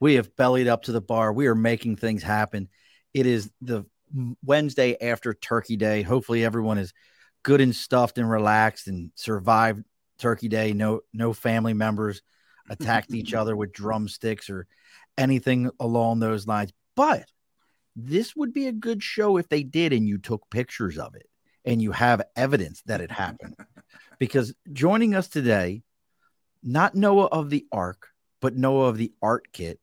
We have bellied up to the bar. We are making things happen. It is the Wednesday after Turkey Day. Hopefully, everyone is good and stuffed and relaxed and survived Turkey Day. No, no family members attacked each other with drumsticks or anything along those lines. But this would be a good show if they did and you took pictures of it and you have evidence that it happened. because joining us today, not Noah of the Ark, but Noah of the Arkit,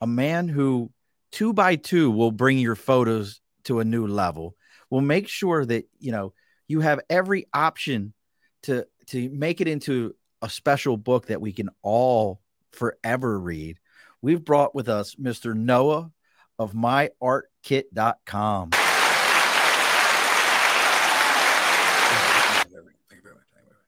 a man who two by two will bring your photos to a new level, will make sure that you know you have every option to to make it into a special book that we can all forever read. We've brought with us Mr. Noah of myarkit.com.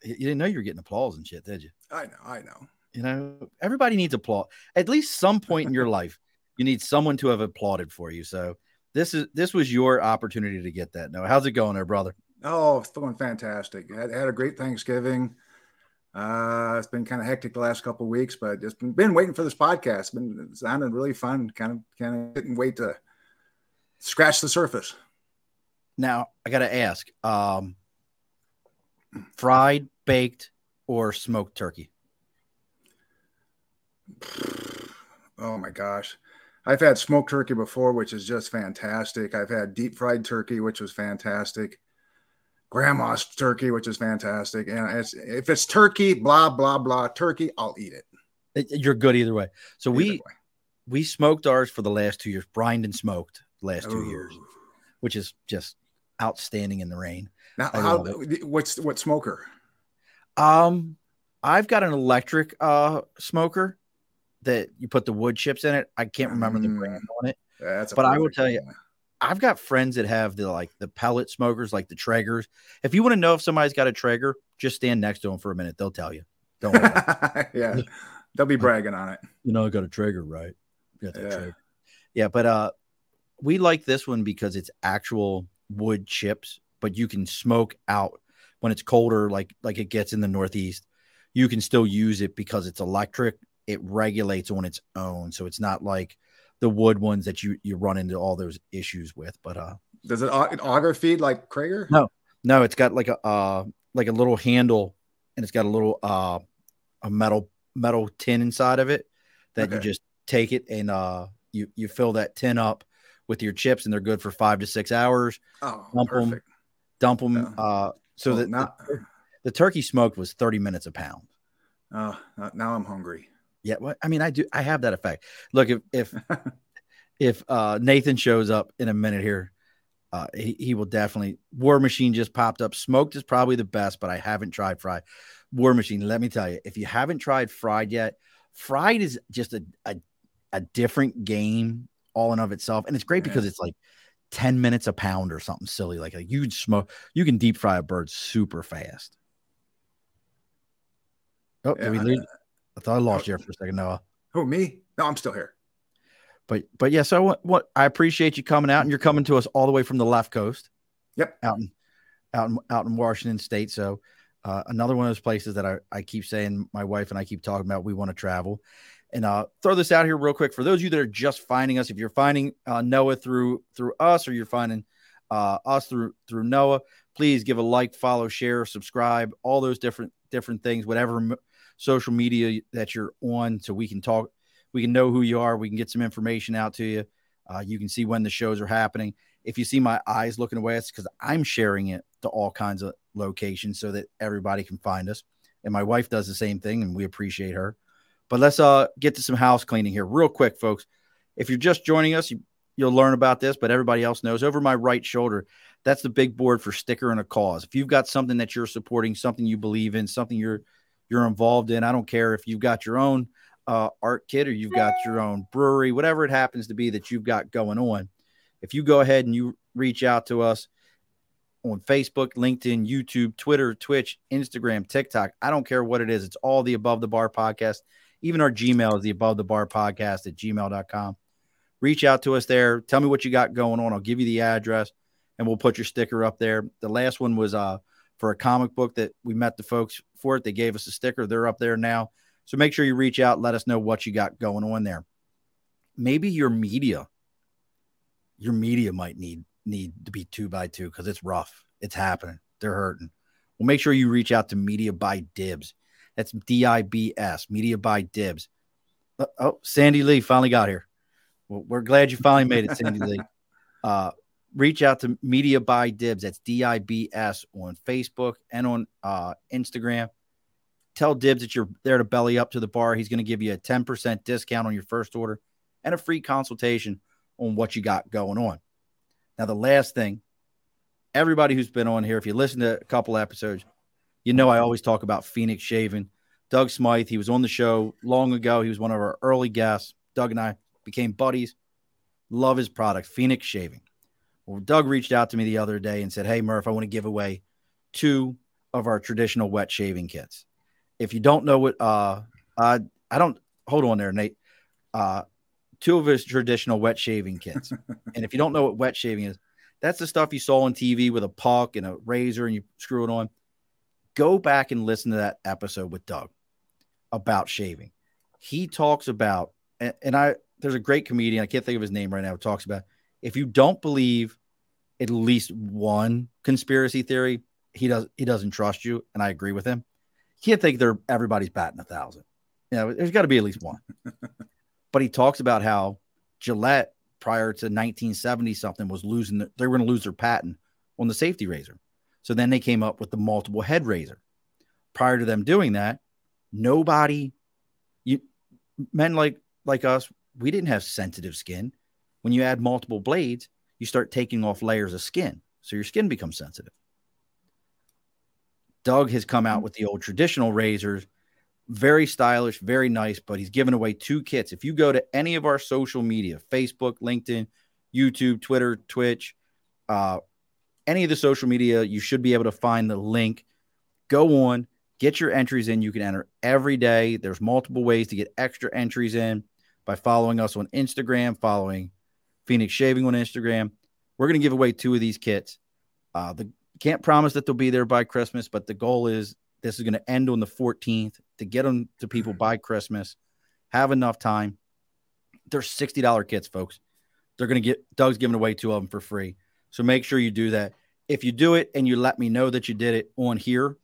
You didn't know you were getting applause and shit, did you? I know, I know. You know, everybody needs applause. At least some point in your life, you need someone to have applauded for you. So this is this was your opportunity to get that. No, how's it going there, brother? Oh, it's going fantastic. I had, a great Thanksgiving. Uh, it's been kind of hectic the last couple weeks, but just been, been waiting for this podcast. It's been sounding really fun. Kind of, kind of didn't wait to scratch the surface. Now I got to ask: um, fried, baked, or smoked turkey? Oh my gosh. I've had smoked turkey before, which is just fantastic. I've had deep fried turkey, which was fantastic. Grandma's turkey, which is fantastic. And it's, if it's turkey, blah, blah, blah, turkey, I'll eat it. You're good either way. So either we way. we smoked ours for the last two years, brined and smoked last two Ooh. years, which is just outstanding in the rain. Now, how, what's what smoker? Um, I've got an electric uh smoker that you put the wood chips in it. I can't remember mm. the brand on it. That's but I will tell you, I've got friends that have the like the pellet smokers, like the Traegers. If you want to know if somebody's got a Traeger, just stand next to them for a minute. They'll tell you. Don't yeah, they'll be bragging on it. You know, I got a Traeger, right? yeah. Traeger. Yeah, but uh, we like this one because it's actual wood chips, but you can smoke out when it's colder, like like it gets in the Northeast. You can still use it because it's electric it regulates on its own. So it's not like the wood ones that you you run into all those issues with. But uh, does it, auger feed like Traeger? No, no, it's got like a uh like a little handle, and it's got a little uh a metal metal tin inside of it that okay. you just take it and uh you you fill that tin up with your chips, and they're good for five to six hours. Oh, dump perfect. Them, dump them. Yeah. Uh, so well, that not... the, the turkey smoked was thirty minutes a pound. Oh, now I'm hungry. Yeah, well, I mean, I do. I have that effect. Look, if if if uh, Nathan shows up in a minute here, uh, he, he will definitely. War Machine just popped up. Smoked is probably the best, but I haven't tried fried. War Machine. Let me tell you, if you haven't tried fried yet, fried is just a a, a different game all in of itself, and it's great because it's like. 10 minutes a pound or something silly like, a huge smoke you can deep fry a bird super fast oh yeah, did we lose I thought I lost you for a second, Noah. Who me? No, I'm still here. But but yeah, so what, what I appreciate you coming out, and you're coming to us all the way from the left coast. Yep, out in out in out in Washington State. So uh, another one of those places that I, I keep saying my wife and I keep talking about we want to travel. And uh, throw this out here real quick for those of you that are just finding us. If you're finding uh, Noah through through us, or you're finding uh, us through through Noah, please give a like, follow, share, subscribe, all those different different things. Whatever social media that you're on so we can talk, we can know who you are, we can get some information out to you. Uh, you can see when the shows are happening. If you see my eyes looking away, it's because I'm sharing it to all kinds of locations so that everybody can find us. And my wife does the same thing, and we appreciate her. But let's uh get to some house cleaning here, real quick, folks. If you're just joining us, you, you'll learn about this, but everybody else knows over my right shoulder, that's the big board for sticker and a cause. If you've got something that you're supporting, something you believe in, something you're you're involved in. I don't care if you've got your own uh, art kit or you've got your own brewery, whatever it happens to be that you've got going on, if you go ahead and you reach out to us on Facebook, LinkedIn, YouTube, Twitter, Twitch, Instagram, TikTok, I don't care what it is. It's all the Above the Bar podcast. Even our Gmail is the Above the Bar podcast at gmail.com. Reach out to us there. Tell me what you got going on. I'll give you the address and we'll put your sticker up there. The last one was uh, for a comic book that we met the folks for it. They gave us a sticker. They're up there now. So make sure you reach out. Let us know what you got going on there. Maybe your media, your media might need need to be two by two because it's rough. It's happening. They're hurting. Well, make sure you reach out to Media by Dibs. That's D I B S, Media by Dibs. Uh, oh, Sandy Lee finally got here. Well, we're glad you finally made it, Sandy Lee. Uh, reach out to Media by Dibs. That's D I B S on Facebook and on uh, Instagram. Tell Dibs that you're there to belly up to the bar. He's going to give you a 10% discount on your first order and a free consultation on what you got going on. Now, the last thing, everybody who's been on here, if you listen to a couple episodes, you know I always talk about Phoenix Shaving. Doug Smythe, he was on the show long ago. He was one of our early guests. Doug and I became buddies. Love his product, Phoenix Shaving. Well, Doug reached out to me the other day and said, Hey, Murph, I want to give away two of our traditional wet shaving kits. If you don't know what, uh, uh, I don't, hold on there, Nate. Uh, two of his traditional wet shaving kits. and if you don't know what wet shaving is, that's the stuff you saw on TV with a puck and a razor and you screw it on. Go back and listen to that episode with Doug about shaving. He talks about, and, and I, there's a great comedian, I can't think of his name right now, talks about if you don't believe at least one conspiracy theory, he does he doesn't trust you, and I agree with him. can't think they're everybody's batting a thousand. You know, there's got to be at least one. but he talks about how Gillette prior to 1970 something was losing the, they were going to lose their patent on the safety razor. So then they came up with the multiple head razor. Prior to them doing that, nobody you men like like us, we didn't have sensitive skin. When you add multiple blades, you start taking off layers of skin. So your skin becomes sensitive. Doug has come out with the old traditional razors very stylish, very nice, but he's given away two kits. If you go to any of our social media, Facebook, LinkedIn, YouTube, Twitter, Twitch, uh, any of the social media, you should be able to find the link. Go on, get your entries in. You can enter every day. There's multiple ways to get extra entries in by following us on Instagram, following Phoenix Shaving on Instagram. We're going to give away two of these kits. Uh, the can't promise that they'll be there by Christmas, but the goal is this is going to end on the 14th to get them to people by Christmas. Have enough time. They're $60 kits, folks. They're going to get Doug's giving away two of them for free. So make sure you do that. If you do it and you let me know that you did it on here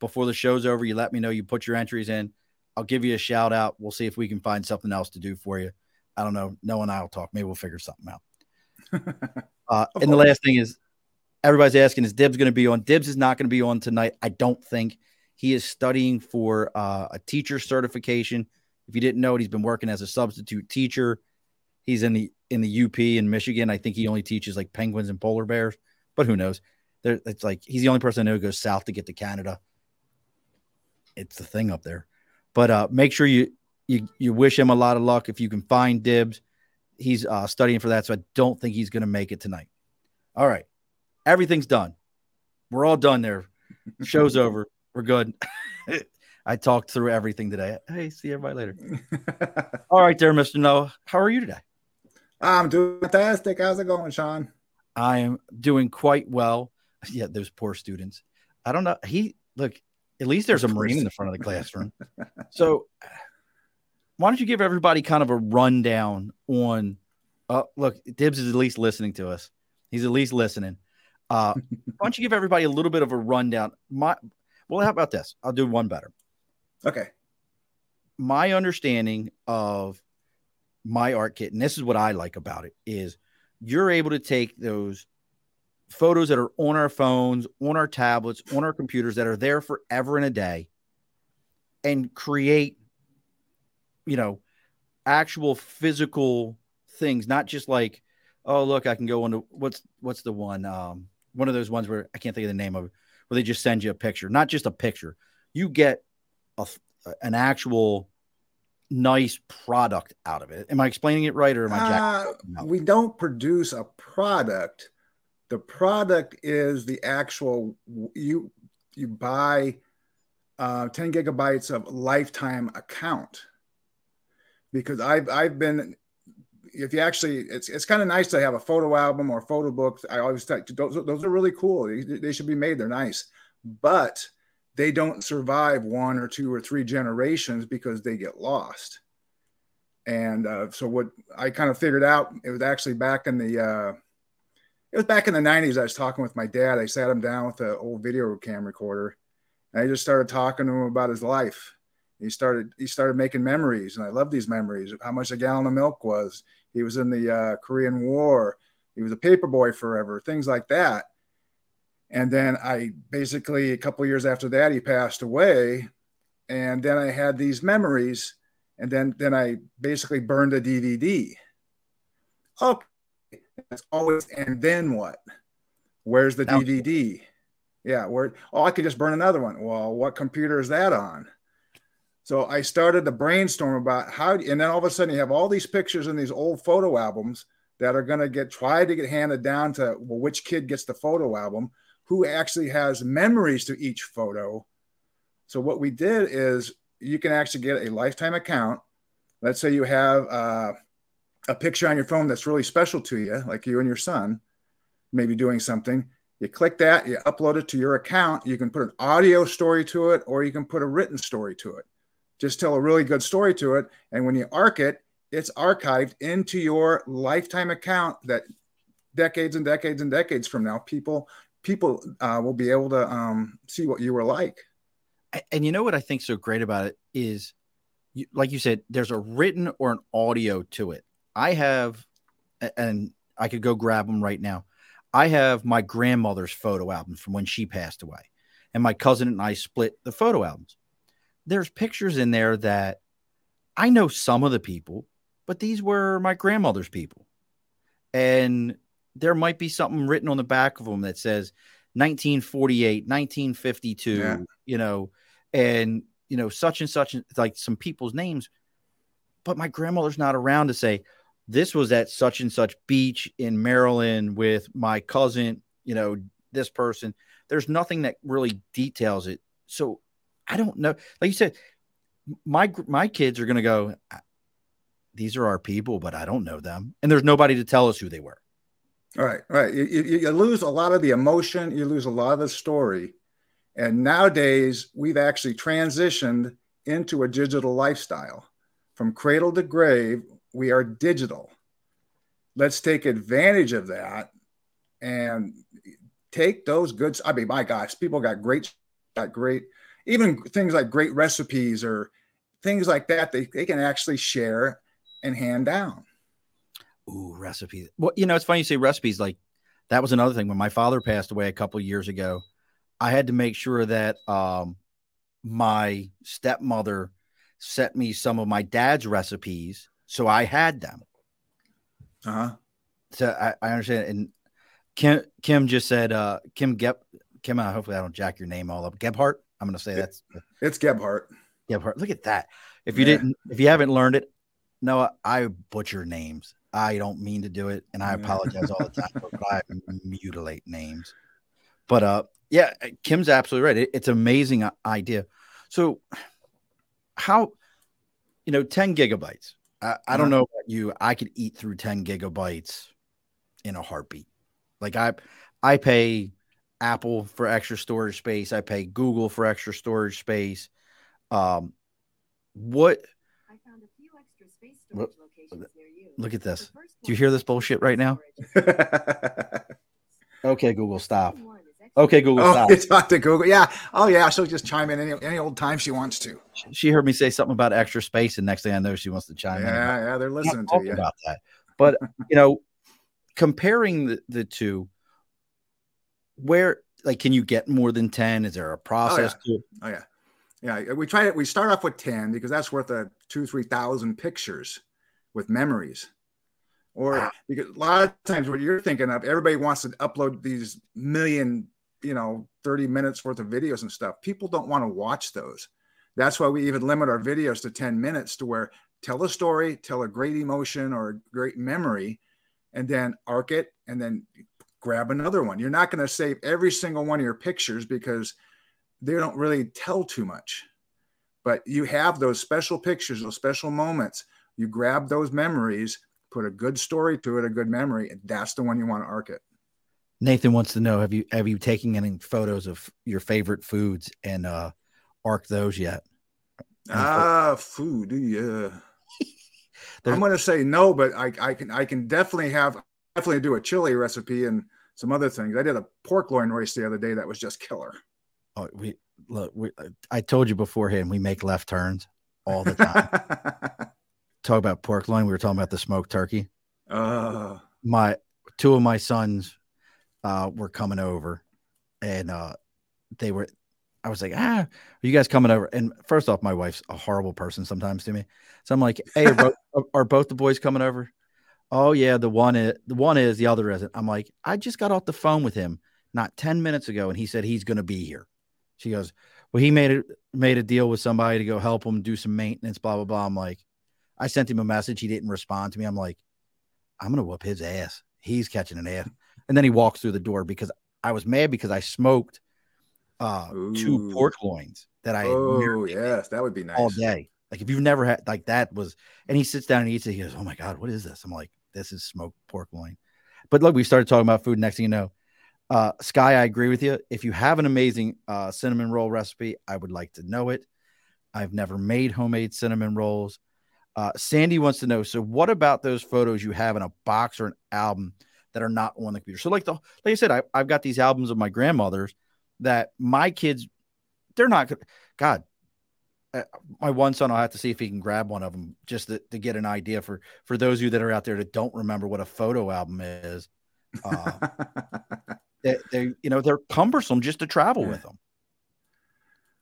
before the show's over, you let me know you put your entries in. I'll give you a shout out. We'll see if we can find something else to do for you. I don't know. No one I'll talk. Maybe we'll figure something out. uh, and the last thing is everybody's asking, is Dibs going to be on? Dibs is not going to be on tonight. I don't think. He is studying for uh, a teacher certification. If you didn't know it, he's been working as a substitute teacher. He's in the in the UP in Michigan. I think he only teaches like penguins and polar bears, but who knows? There, it's like he's the only person I know who goes south to get to Canada. It's the thing up there. But uh, make sure you you you wish him a lot of luck if you can find dibs. He's uh, studying for that, so I don't think he's going to make it tonight. All right, everything's done. We're all done there. Show's over. We're good. I talked through everything today. Hey, see everybody later. All right, there, Mr. Noah. How are you today? I'm doing fantastic. How's it going, Sean? I am doing quite well. Yeah, those poor students. I don't know. He look, at least there's a Marine in the front of the classroom. so why don't you give everybody kind of a rundown on uh look, Dibs is at least listening to us. He's at least listening. Uh, why don't you give everybody a little bit of a rundown? My well, how about this? I'll do one better. Okay. My understanding of MyArkit, and this is what I like about it, is you're able to take those photos that are on our phones, on our tablets, on our computers that are there forever and a day and create, you know, actual physical things, not just like, oh, look, I can go into what's what's the one? Um, one of those ones where I can't think of the name of it where they just send you a picture, not just a picture. You get a, an actual nice product out of it. Am I explaining it right or am I uh, no. We don't produce a product. The product is the actual you you buy uh, 10 gigabytes of lifetime account because I've I've been if you actually it's it's kind of nice to have a photo album or photo book. I always think those, those are really cool. They, should be made. They're nice, but they don't survive one or two or three generations because they get lost. And uh, so what I kind of figured out, it was actually back in the, uh, it was back in the 90s. I was talking with my dad. I sat him down with an old video cam recorder, and I just started talking to him about his life. He started he started making memories, and I love these memories. How much a gallon of milk was. He was in the uh, Korean War. He was a paper boy forever. Things like that. And then I basically a couple years after that he passed away, and then I had these memories, and then then I basically burned a DVD. Okay, that's always and then what? Where's the DVD? Yeah, where? Oh, I could just burn another one. Well, what computer is that on? So I started to brainstorm about how, and then all of a sudden you have all these pictures in these old photo albums that are going to get tried to get handed down to well, which kid gets the photo album who actually has memories to each photo. So what we did is you can actually get a lifetime account. Let's say you have uh, a picture on your phone that's really special to you, like you and your son, maybe doing something. You click that, you upload it to your account. You can put an audio story to it, or you can put a written story to it. Just tell a really good story to it. And when you arc it, it's archived into your lifetime account that decades and decades and decades from now, people people uh, will be able to um, see what you were like. And you know what I think so great about it is, like you said, there's a written or an audio to it. I have, and I could go grab them right now. I have my grandmother's photo album from when she passed away, and my cousin and I split the photo albums. There's pictures in there that I know some of the people, but these were my grandmother's people. And there might be something written on the back of them that says 1948, 1952, yeah. you know, and you know, such and such, like some people's names. But my grandmother's not around to say, this was at such and such beach in Maryland with my cousin, you know, this person. There's nothing that really details it. So I don't know. Like you said, my my kids are going to go. These are our people, but I don't know them, and there's nobody to tell us who they were. Right, right. You, you, you, lose a lot of the emotion, you lose a lot of the story. And nowadays, we've actually transitioned into a digital lifestyle. From cradle to grave, we are digital. Let's take advantage of that and take those goods. I mean, my gosh, people got great, got great, even things like great recipes or things like that, they, they can actually share and hand down. Ooh, recipes. Well, you know, it's funny you say recipes. Like that was another thing. When my father passed away a couple years ago, I had to make sure that um, my stepmother sent me some of my dad's recipes, so I had them. Uh huh. So I, I, understand. And Kim Kim just said uh, Kim Gep Kim. Uh, hopefully, I don't jack your name all up. Gebhardt. I'm going to say that's it's Gebhart. Gebhart. Look at that. If you yeah. didn't, if you haven't learned it, no, I butcher names. I don't mean to do it, and I apologize all the time, but I mutilate names. But uh, yeah, Kim's absolutely right. It, it's an amazing uh, idea. So, how, you know, ten gigabytes. I, I don't know about you. I could eat through ten gigabytes in a heartbeat. Like I, I pay Apple for extra storage space. I pay Google for extra storage space. Um, what? I found a few extra space storage what, locations near you. Look at this. Do you hear this bullshit right now? okay, Google, stop. Okay, Google, oh, stop. It's about to Google. Yeah. Oh, yeah. She'll just chime in any, any old time she wants to. She heard me say something about extra space, and next thing I know, she wants to chime yeah, in. Yeah, yeah, they're listening to you about that. But you know, comparing the, the two, where like can you get more than 10? Is there a process oh, yeah. to Oh yeah. Yeah, we try it. We start off with 10 because that's worth a two, 3,000 pictures with memories. Or ah. because a lot of times what you're thinking of, everybody wants to upload these million, you know, 30 minutes worth of videos and stuff. People don't want to watch those. That's why we even limit our videos to 10 minutes to where tell a story, tell a great emotion or a great memory, and then arc it and then grab another one. You're not going to save every single one of your pictures because they don't really tell too much. But you have those special pictures, those special moments. You grab those memories, put a good story to it, a good memory, and that's the one you want to arc it. Nathan wants to know have you have you taken any photos of your favorite foods and uh arc those yet? Ah, food, yeah. I'm going to say no, but I, I can I can definitely have definitely do a chili recipe and some other things. I did a pork loin race the other day that was just killer. Oh, we look. We, I told you beforehand we make left turns all the time. Talk about pork loin. We were talking about the smoked turkey. Uh, my two of my sons uh, were coming over, and uh, they were. I was like, ah, are you guys coming over? And first off, my wife's a horrible person sometimes to me. So I'm like, hey, are both, are both the boys coming over? Oh yeah, the one is the one is the other isn't. I'm like, I just got off the phone with him not 10 minutes ago, and he said he's gonna be here. She goes, Well, he made it made a deal with somebody to go help him do some maintenance, blah, blah, blah. I'm like, I sent him a message. He didn't respond to me. I'm like, I'm gonna whoop his ass. He's catching an ass. And then he walks through the door because I was mad because I smoked uh Ooh. two pork loins that I oh yes, that would be nice all day. Like if you've never had like that was and he sits down and eats it, he goes, Oh my god, what is this? I'm like, this is smoked pork loin. But look, we started talking about food. Next thing you know, uh, Sky, I agree with you. If you have an amazing uh, cinnamon roll recipe, I would like to know it. I've never made homemade cinnamon rolls. Uh, Sandy wants to know. So, what about those photos you have in a box or an album that are not on the computer? So, like the like I said, I, I've got these albums of my grandmother's that my kids, they're not. God, uh, my one son, I'll have to see if he can grab one of them just to, to, get an idea for for those of you that are out there that don't remember what a photo album is. Uh, they, they you know they're cumbersome just to travel yeah. with them.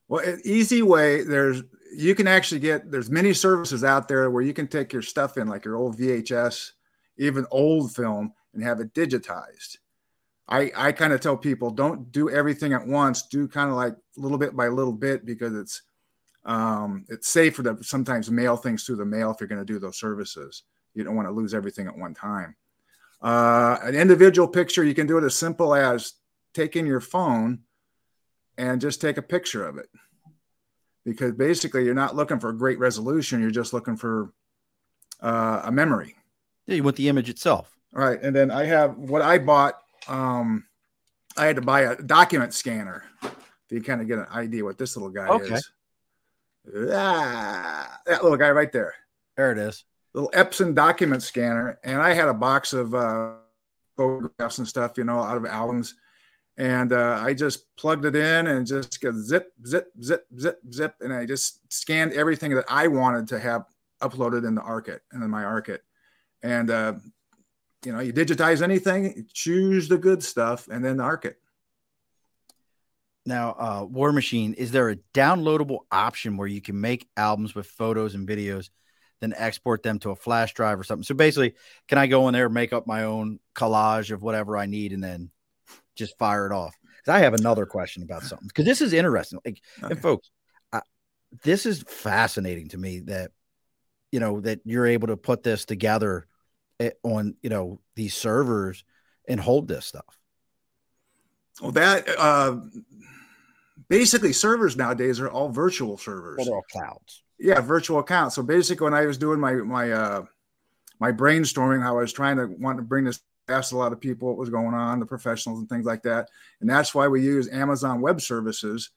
Well, an easy way there's you can actually get there's many services out there where you can take your stuff in like your old VHS, even old film, and have it digitized. I I kind of tell people don't do everything at once. Do kind of like little bit by little bit because it's um, it's safer to sometimes mail things through the mail if you're going to do those services. You don't want to lose everything at one time. Uh, an individual picture, you can do it as simple as taking your phone and just take a picture of it. Because basically, you're not looking for a great resolution, you're just looking for uh, a memory. Yeah, you want the image itself. All right. And then I have what I bought. Um, I had to buy a document scanner to kind of get an idea what this little guy okay. is. Ah, that little guy right there. There it is little Epson document scanner, and I had a box of uh, photographs and stuff, you know, out of albums. And uh, I just plugged it in and just go zip, zip, zip, zip, zip, and I just scanned everything that I wanted to have uploaded in the Arkit and in my Arkit. And uh, you know, you digitize anything, choose the good stuff, and then the. Now, uh, War Machine, is there a downloadable option where you can make albums with photos and videos then export them to a flash drive or something. So basically, can I go in there, make up my own collage of whatever I need, and then just fire it off? Because I have another question about something. Because this is interesting. Like, okay. and folks, I, this is fascinating to me that you know that you're able to put this together eh, on you know these servers and hold this stuff. Well, that uh, basically servers nowadays are all virtual servers. Well, they're all clouds yeah virtual accounts. so basically when i was doing my my uh my brainstorming how i was trying to want to bring this asked a lot of people what was going on the professionals and things like that and that's why we use amazon web services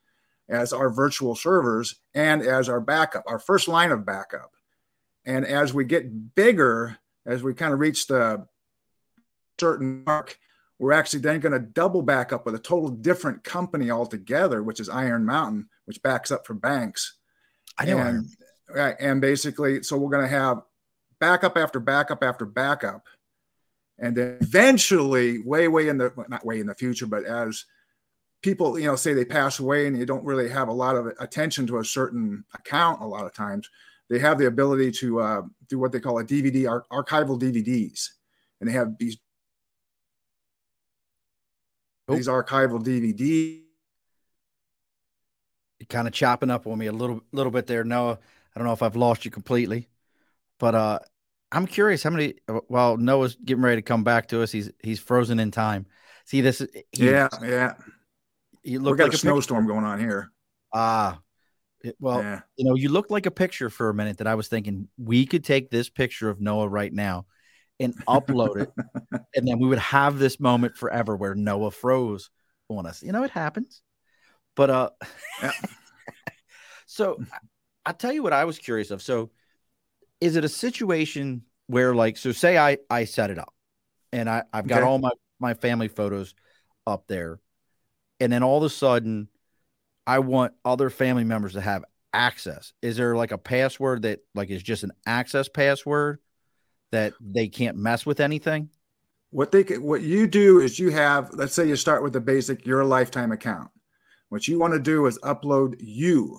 as our virtual servers and as our backup our first line of backup and as we get bigger as we kind of reach the certain mark we're actually then going to double back up with a total different company altogether which is iron mountain which backs up for banks I know. And, right, and basically, so we're going to have backup after backup after backup, and then eventually, way, way in the not way in the future, but as people, you know, say they pass away and you don't really have a lot of attention to a certain account, a lot of times they have the ability to uh, do what they call a DVD ar- archival DVDs, and they have these oh. these archival DVDs kind of chopping up on me a little little bit there, Noah. I don't know if I've lost you completely, but uh, I'm curious how many. Uh, while Noah's getting ready to come back to us, he's he's frozen in time. See this? yeah, yeah. You look we got like a, a snowstorm going on here. Ah, well, yeah. you know, you look like a picture for a minute that I was thinking we could take this picture of Noah right now and upload it, and then we would have this moment forever where Noah froze on us. You know, it happens. But uh, yeah. so I'll tell you what I was curious of. So, is it a situation where, like, so say I I set it up, and I I've got okay. all my my family photos up there, and then all of a sudden I want other family members to have access. Is there like a password that like is just an access password that they can't mess with anything? What they what you do is you have let's say you start with the basic your lifetime account. What you want to do is upload you,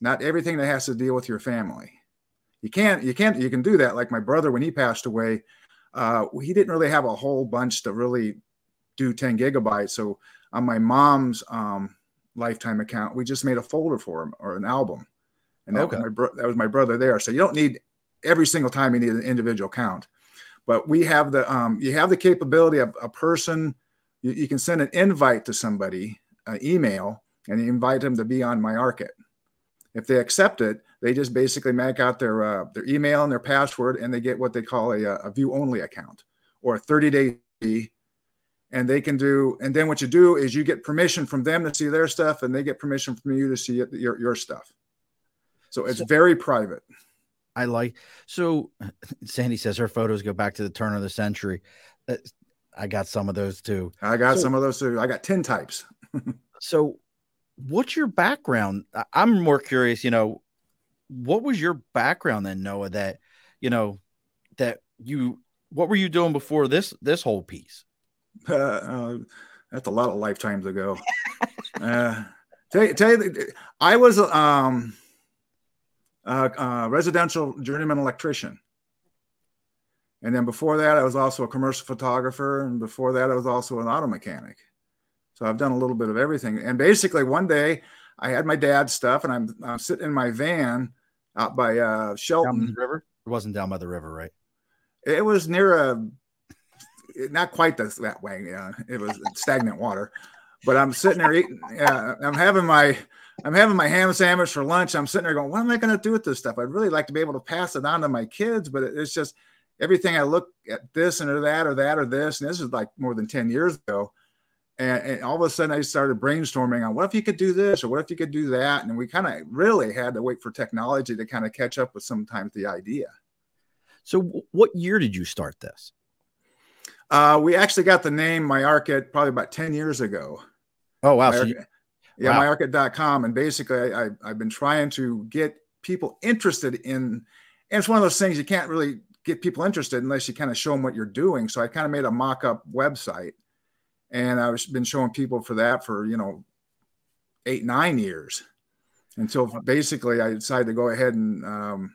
not everything that has to deal with your family. You can't you can't you can do that like my brother when he passed away. Uh, he didn't really have a whole bunch to really do 10 gigabytes. So on my mom's um, lifetime account. We just made a folder for him or an album, and that okay. was my bro- that was my brother there. So you don't need every single time you need an individual count, but we have the um, you have the capability of a person. You, you can send an invite to somebody, an email, and invite them to be on MyArkit. If they accept it, they just basically make out their uh, their email and their password, and they get what they call a, a view only account or a 30 day and they can do and then what you do is you get permission from them to see their stuff and they get permission from you to see your, your stuff so it's so, very private i like so sandy says her photos go back to the turn of the century. Uh, i got some of those too. I got so, some of those too. I got 10 types. So what's your background? I'm more curious you know what was your background then noah that you know that you what were you doing before this this whole piece? Uh, uh, that's a lot of lifetimes ago. uh, tell, tell you, I was um, a, a residential journeyman electrician. And then before that, I was also a commercial photographer. And before that, I was also an auto mechanic. So I've done a little bit of everything. And basically, one day I had my dad's stuff and I'm, I'm sitting in my van out by uh, Shelton. river? It wasn't down by the river, right? It was near a not quite this, that way. Yeah, it was stagnant water. But I'm sitting there eating. Yeah, I'm having my I'm having my ham sandwich for lunch. I'm sitting there going, what am I going to do with this stuff? I'd really like to be able to pass it on to my kids, but it's just everything I look at this and or that or that or this, and this is like more than 10 years ago. And, and, all of a sudden I started brainstorming on what if you could do this or what if you could do that. And we kind of really had to wait for technology to kind of catch up with sometimes the idea. So what year did you start this? Uh, we actually got the name MyArkit probably about 10 years ago. Oh, wow. So you, yeah, wow. myarkit.com. And basically, I, I, have been trying to get people interested in, and it's one of those things you can't really get people interested unless you kind of show them what you're doing. So I kind of made a mock up website and I've been showing people for that for, you know, eight, nine years until basically I decided to go ahead and um,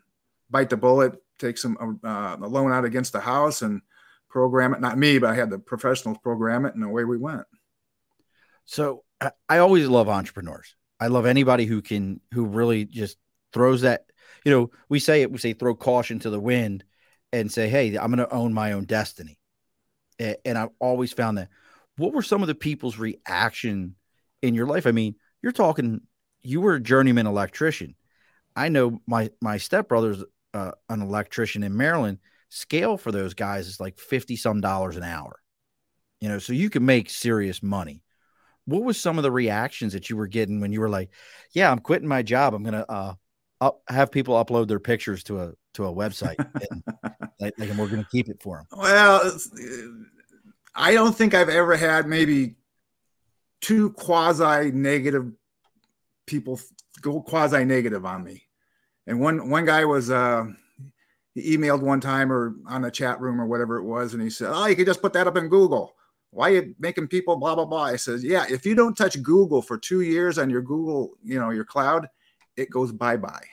bite the bullet, take some uh, a loan out against the house and program it. Not me, but I had the professionals program it, and away we went. So I always love entrepreneurs. I love anybody who can who really just throws that. You know, we say it. We say throw caution to the wind, and say, "Hey, I'm going to own my own destiny." And I've always found that. What were some of the people's reaction in your life? I mean, you're talking. You were a journeyman electrician. I know my my stepbrother's uh, an electrician in Maryland scale for those guys is like 50 some dollars an hour. You know, so you can make serious money. What was some of the reactions that you were getting when you were like, "Yeah, I'm quitting my job. I'm going to uh up, have people upload their pictures to a to a website and, like, and we're going to keep it for them." Well, I don't think I've ever had maybe two quasi negative people go quasi negative on me. And one one guy was uh he emailed one time or on a chat room or whatever it was, and he said, "Oh, you can just put that up in Google. Why are you making people blah blah blah?" I says, "Yeah, if you don't touch Google for two years on your Google, you know, your cloud, it goes bye bye."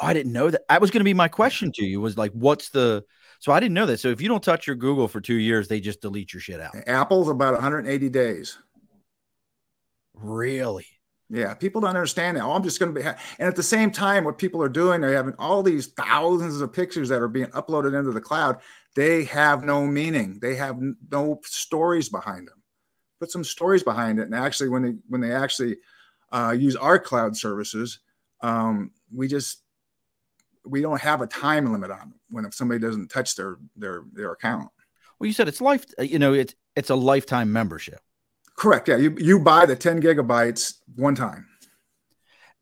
Oh, I didn't know that. That was going to be my question to you. Was like, what's the? So I didn't know that. So if you don't touch your Google for two years, they just delete your shit out. Apple's about 180 days. Really? Yeah, people don't understand that. Oh, I'm just going to be, ha-. and at the same time, what people are doing, they're having all these thousands of pictures that are being uploaded into the cloud. They have no meaning. They have no stories behind them. Put some stories behind it, and actually, when they when they actually uh, use our cloud services, um, we just we don't have a time limit on when if somebody doesn't touch their their their account. Well, you said it's life. You know, it's it's a lifetime membership. Correct. Yeah, you you buy the ten gigabytes one time,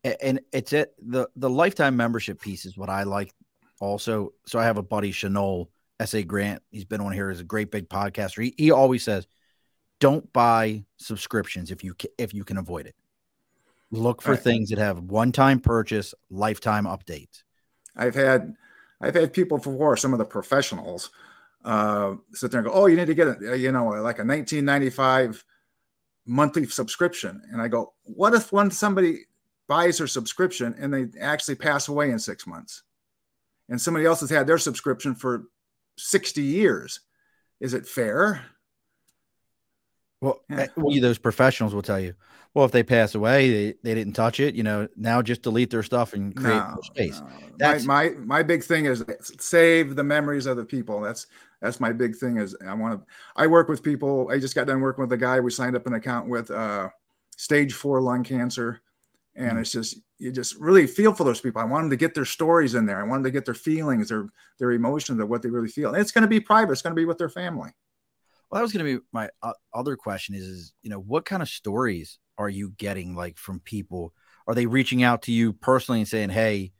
and it's it the the lifetime membership piece is what I like. Also, so I have a buddy Chanel S. A. Grant. He's been on here. He's a great big podcaster. He he always says, "Don't buy subscriptions if you if you can avoid it. Look for right. things that have one time purchase, lifetime updates." I've had I've had people before, some of the professionals, uh, sit there and go, "Oh, you need to get a you know like a 1995 monthly subscription," and I go, "What if when somebody buys their subscription and they actually pass away in six months, and somebody else has had their subscription for 60 years? Is it fair?" Well, yeah. Eh, those professionals will tell you, well, if they pass away, they, they didn't touch it, you know, now just delete their stuff and create no, space. No. That's my, my, my big thing is save the memories of the people. That's that's my big thing is I want to I work with people. I just got done working with a guy we signed up an account with uh stage four lung cancer. And mm-hmm. it's just you just really feel for those people. I want them to get their stories in there. I want them to get their feelings, their their emotions of what they really feel. And it's going to be private. It's going to be with their family. Well, that was going to be my uh, other question is, is, you know, what kind of stories are you getting like from people? Are they reaching out to you personally and saying, hey,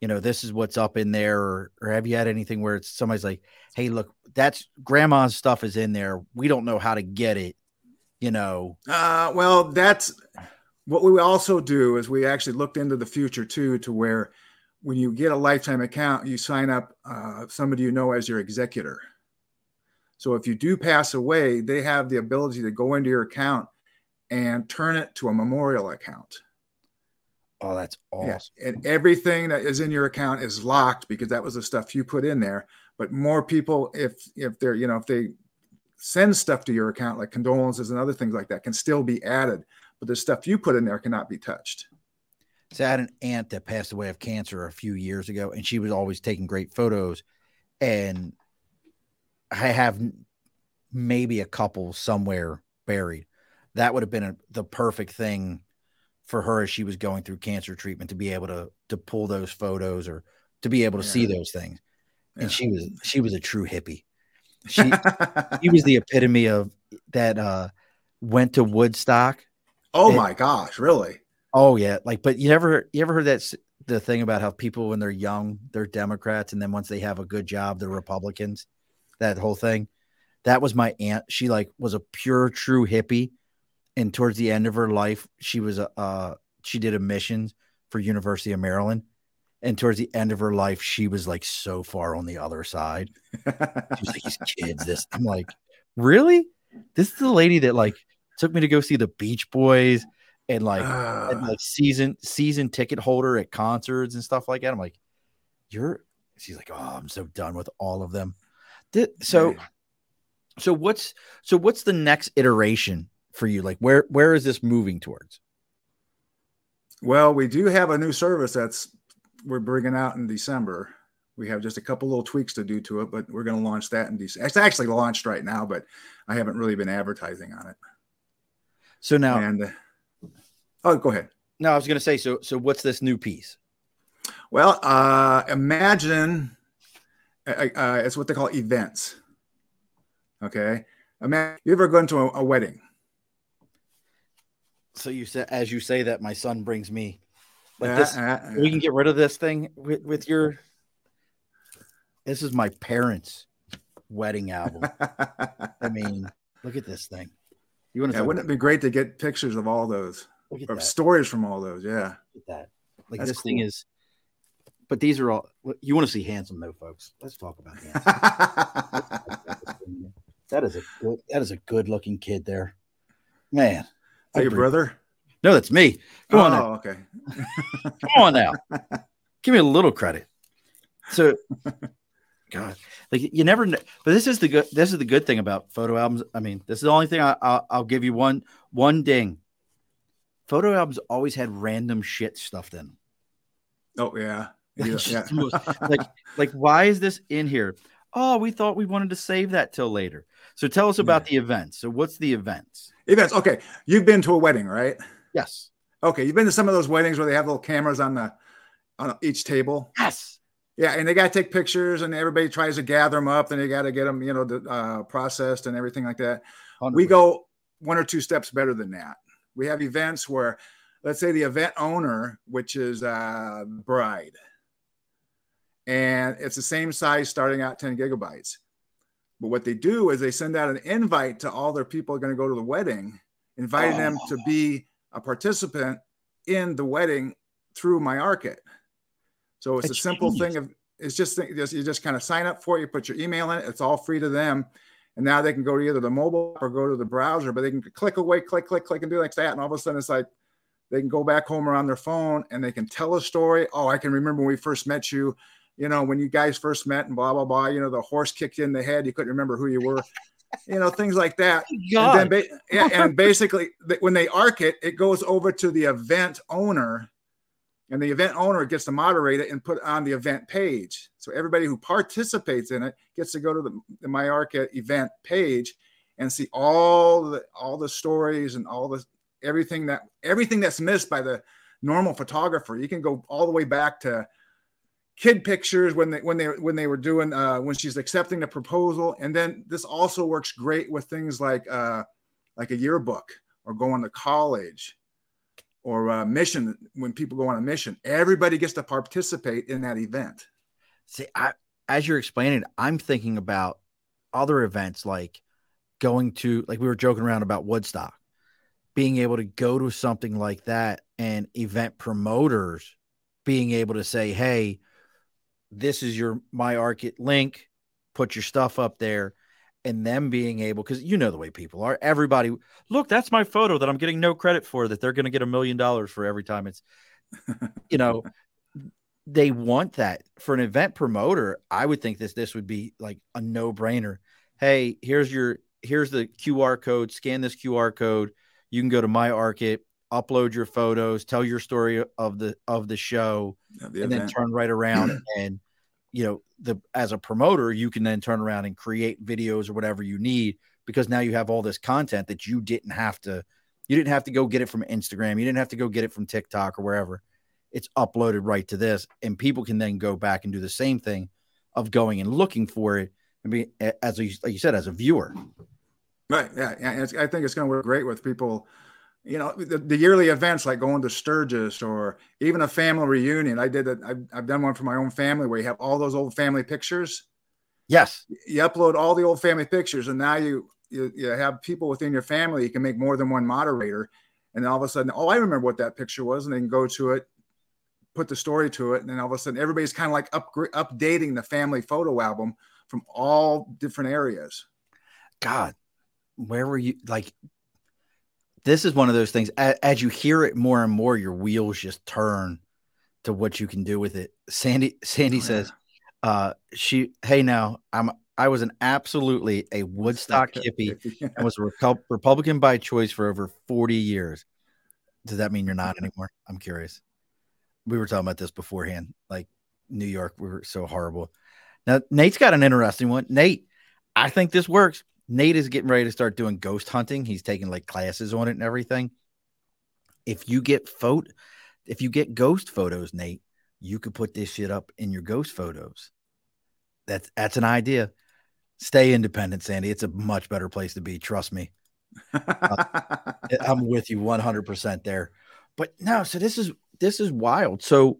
you know, this is what's up in there? Or, or have you had anything where it's somebody's like, hey, look, that's grandma's stuff is in there. We don't know how to get it, you know? Uh, well, that's what we also do is we actually looked into the future too, to where when you get a lifetime account, you sign up uh, somebody you know as your executor. So if you do pass away, they have the ability to go into your account and turn it to a memorial account. Oh, that's awesome. Yeah. And everything that is in your account is locked because that was the stuff you put in there. But more people, if if they're, you know, if they send stuff to your account like condolences and other things like that can still be added. But the stuff you put in there cannot be touched. So I had an aunt that passed away of cancer a few years ago, and she was always taking great photos. And I have maybe a couple somewhere buried. That would have been a, the perfect thing for her as she was going through cancer treatment to be able to to pull those photos or to be able to yeah. see those things. And yeah. she was she was a true hippie. She he was the epitome of that uh went to Woodstock. Oh and, my gosh, really? Oh yeah, like but you ever you ever heard that the thing about how people when they're young they're Democrats and then once they have a good job they're Republicans that whole thing. That was my aunt. She like was a pure true hippie, and towards the end of her life, she was a uh, she did a mission for University of Maryland, and towards the end of her life, she was like so far on the other side. she was like, "These kids, this." I'm like, really? This is the lady that like took me to go see the Beach Boys and like, uh, and like season season ticket holder at concerts and stuff like that. I'm like, you're. She's like, oh, I'm so done with all of them so so what's so what's the next iteration for you? Like where where is this moving towards? Well, we do have a new service that's we're bringing out in December. We have just a couple little tweaks to do to it, but we're going to launch that in December. It's actually launched right now, but I haven't really been advertising on it. So now, and uh, oh, go ahead. No, I was going to say. So, so what's this new piece? Well, uh, imagine uh, it's what they call events. Okay. Imagine you ever gone to a, a wedding? So you said, as you say that, my son brings me. Like this, uh, uh, we can get rid of this thing with, with your. This is my parents' wedding album. I mean, look at this thing. You want to? Yeah, wouldn't it be great to get pictures of all those, or stories from all those? Yeah. Look at that. Like That's this cool. thing is but these are all you want to see handsome though, folks. Let's talk about handsome. that is a good that is a good looking kid there. Man. Is your brother? No, that's me. Come oh, on now. okay. Come on now. Give me a little credit. So God, like you never know. But this is the good. This is the good thing about photo albums. I mean, this is the only thing I, I'll, I'll give you one one ding. photo albums always had random shit stuffed in them. Oh yeah. Like, Yeah, yeah. most- like, like, why is this in here? Oh, we thought we wanted to save that till later. So tell us about the events. So what's the events? Events. Okay. You've been to a wedding, right? Yes. Okay. You've been to some of those weddings where they have little cameras on the on each table. Yes. Yeah, and they got to take pictures, and everybody tries to gather them up. Then they got to get them, you know, uh, processed and everything like that. We 100%. go one or two steps better than that. We have events where, let's say, the event owner, which is uh, bride, and it's the same size, starting out 10 gigabytes. But what they do is they send out an invite to all their people are going to go to the wedding, inviting them to be a participant in the wedding through MyArkit. So it's That's a simple genius. thing of it's just just you just kind of sign up for it, you put your email in it, it's all free to them. And now they can go to either the mobile or go to the browser, but they can click away, click, click, click, and do like that. And all of a sudden it's like they can go back home or on their phone and they can tell a story. Oh, I can remember when we first met you, you know, when you guys first met and blah, blah, blah. You know, the horse kicked you in the head, you couldn't remember who you were, you know, things like that. God. And then ba- yeah, and basically, when they arc it, it goes over to the event owner, and the event owner gets to moderate it and put it on the event page. So everybody who participates in it gets to go to the, the MyArkit event page and see all the all the stories and all the everything that everything that's missed by the normal photographer. You can go all the way back to kid pictures when they when they when they were doing uh, when she's accepting the proposal, and then this also works great with things like uh, like a yearbook or going to college or a mission when people go on a mission. Everybody gets to participate in that event. See, I, as you're explaining, I'm thinking about other events like going to, like we were joking around about Woodstock, being able to go to something like that and event promoters being able to say, hey, this is your MyArkit link, put your stuff up there, and them being able, because you know the way people are. Everybody, look, that's my photo that I'm getting no credit for, that they're going to get a million dollars for every time it's, you know, they want that for an event promoter. I would think this this would be like a no brainer. Hey, here's your here's the QR code. Scan this QR code. You can go to MyArkit, upload your photos, tell your story of the of the show, of the and then turn right around and you know the as a promoter you can then turn around and create videos or whatever you need because now you have all this content that you didn't have to you didn't have to go get it from Instagram you didn't have to go get it from TikTok or wherever it's uploaded right to this and people can then go back and do the same thing of going and looking for it and be as you, like you said as a viewer Right. Yeah. yeah. I think it's going to work great with people. You know, the, the yearly events like going to Sturgis or even a family reunion. I did. I've, I've done one for my own family where you have all those old family pictures. yes You upload all the old family pictures, and now you you, you have people within your family. You can make more than one moderator, and then all of a sudden, oh, I remember what that picture was, and they can go to it, put the story to it, and then all of a sudden, everybody's kind of like upgra- updating the family photo album from all different areas. God, where were you? Like, this is one of those things. As, as you hear it more and more, your wheels just turn to what you can do with it. Sandy, Sandy Oh, yeah. says, "Uh, she, hey, now I'm, I was an absolutely a Woodstock hippie and was a Repu- Republican by choice for over 40 years. Does that mean you're not anymore? I'm curious. We were talking about this beforehand. Like New York, we were so horrible. Now, Nate's got an interesting one. Nate, I think this works. Nate is getting ready to start doing ghost hunting. He's taking like classes on it and everything. If you get photo, if you get ghost photos, Nate, you could put this shit up in your ghost photos. That's that's an idea. Stay independent, Sandy. It's a much better place to be. Trust me. I'm with you 100% there. But no, so this is this is wild. So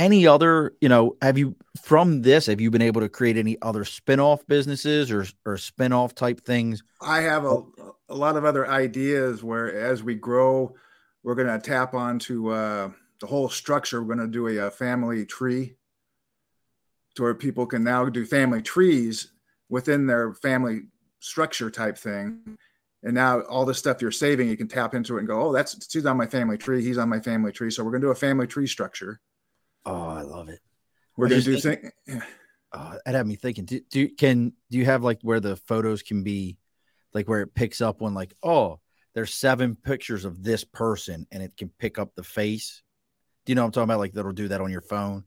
any other, you know, have you from this have you been able to create any other spin-off businesses or or spin-off type things? I have a, a lot of other ideas where as we grow, we're going to tap onto uh, the whole structure. We're going to do a, a family tree to where people can now do family trees within their family structure type thing. And now all the stuff you're saving, you can tap into it and go, oh, that's he's on my family tree. He's on my family tree. So we're going to do a family tree structure. Oh, I love it. We're I going to just do thing. Uh, that had me thinking. Do, do can do you have like where the photos can be like where it picks up on like, oh, there's seven pictures of this person and it can pick up the face. Do you know what I'm talking about? Like that'll do that on your phone.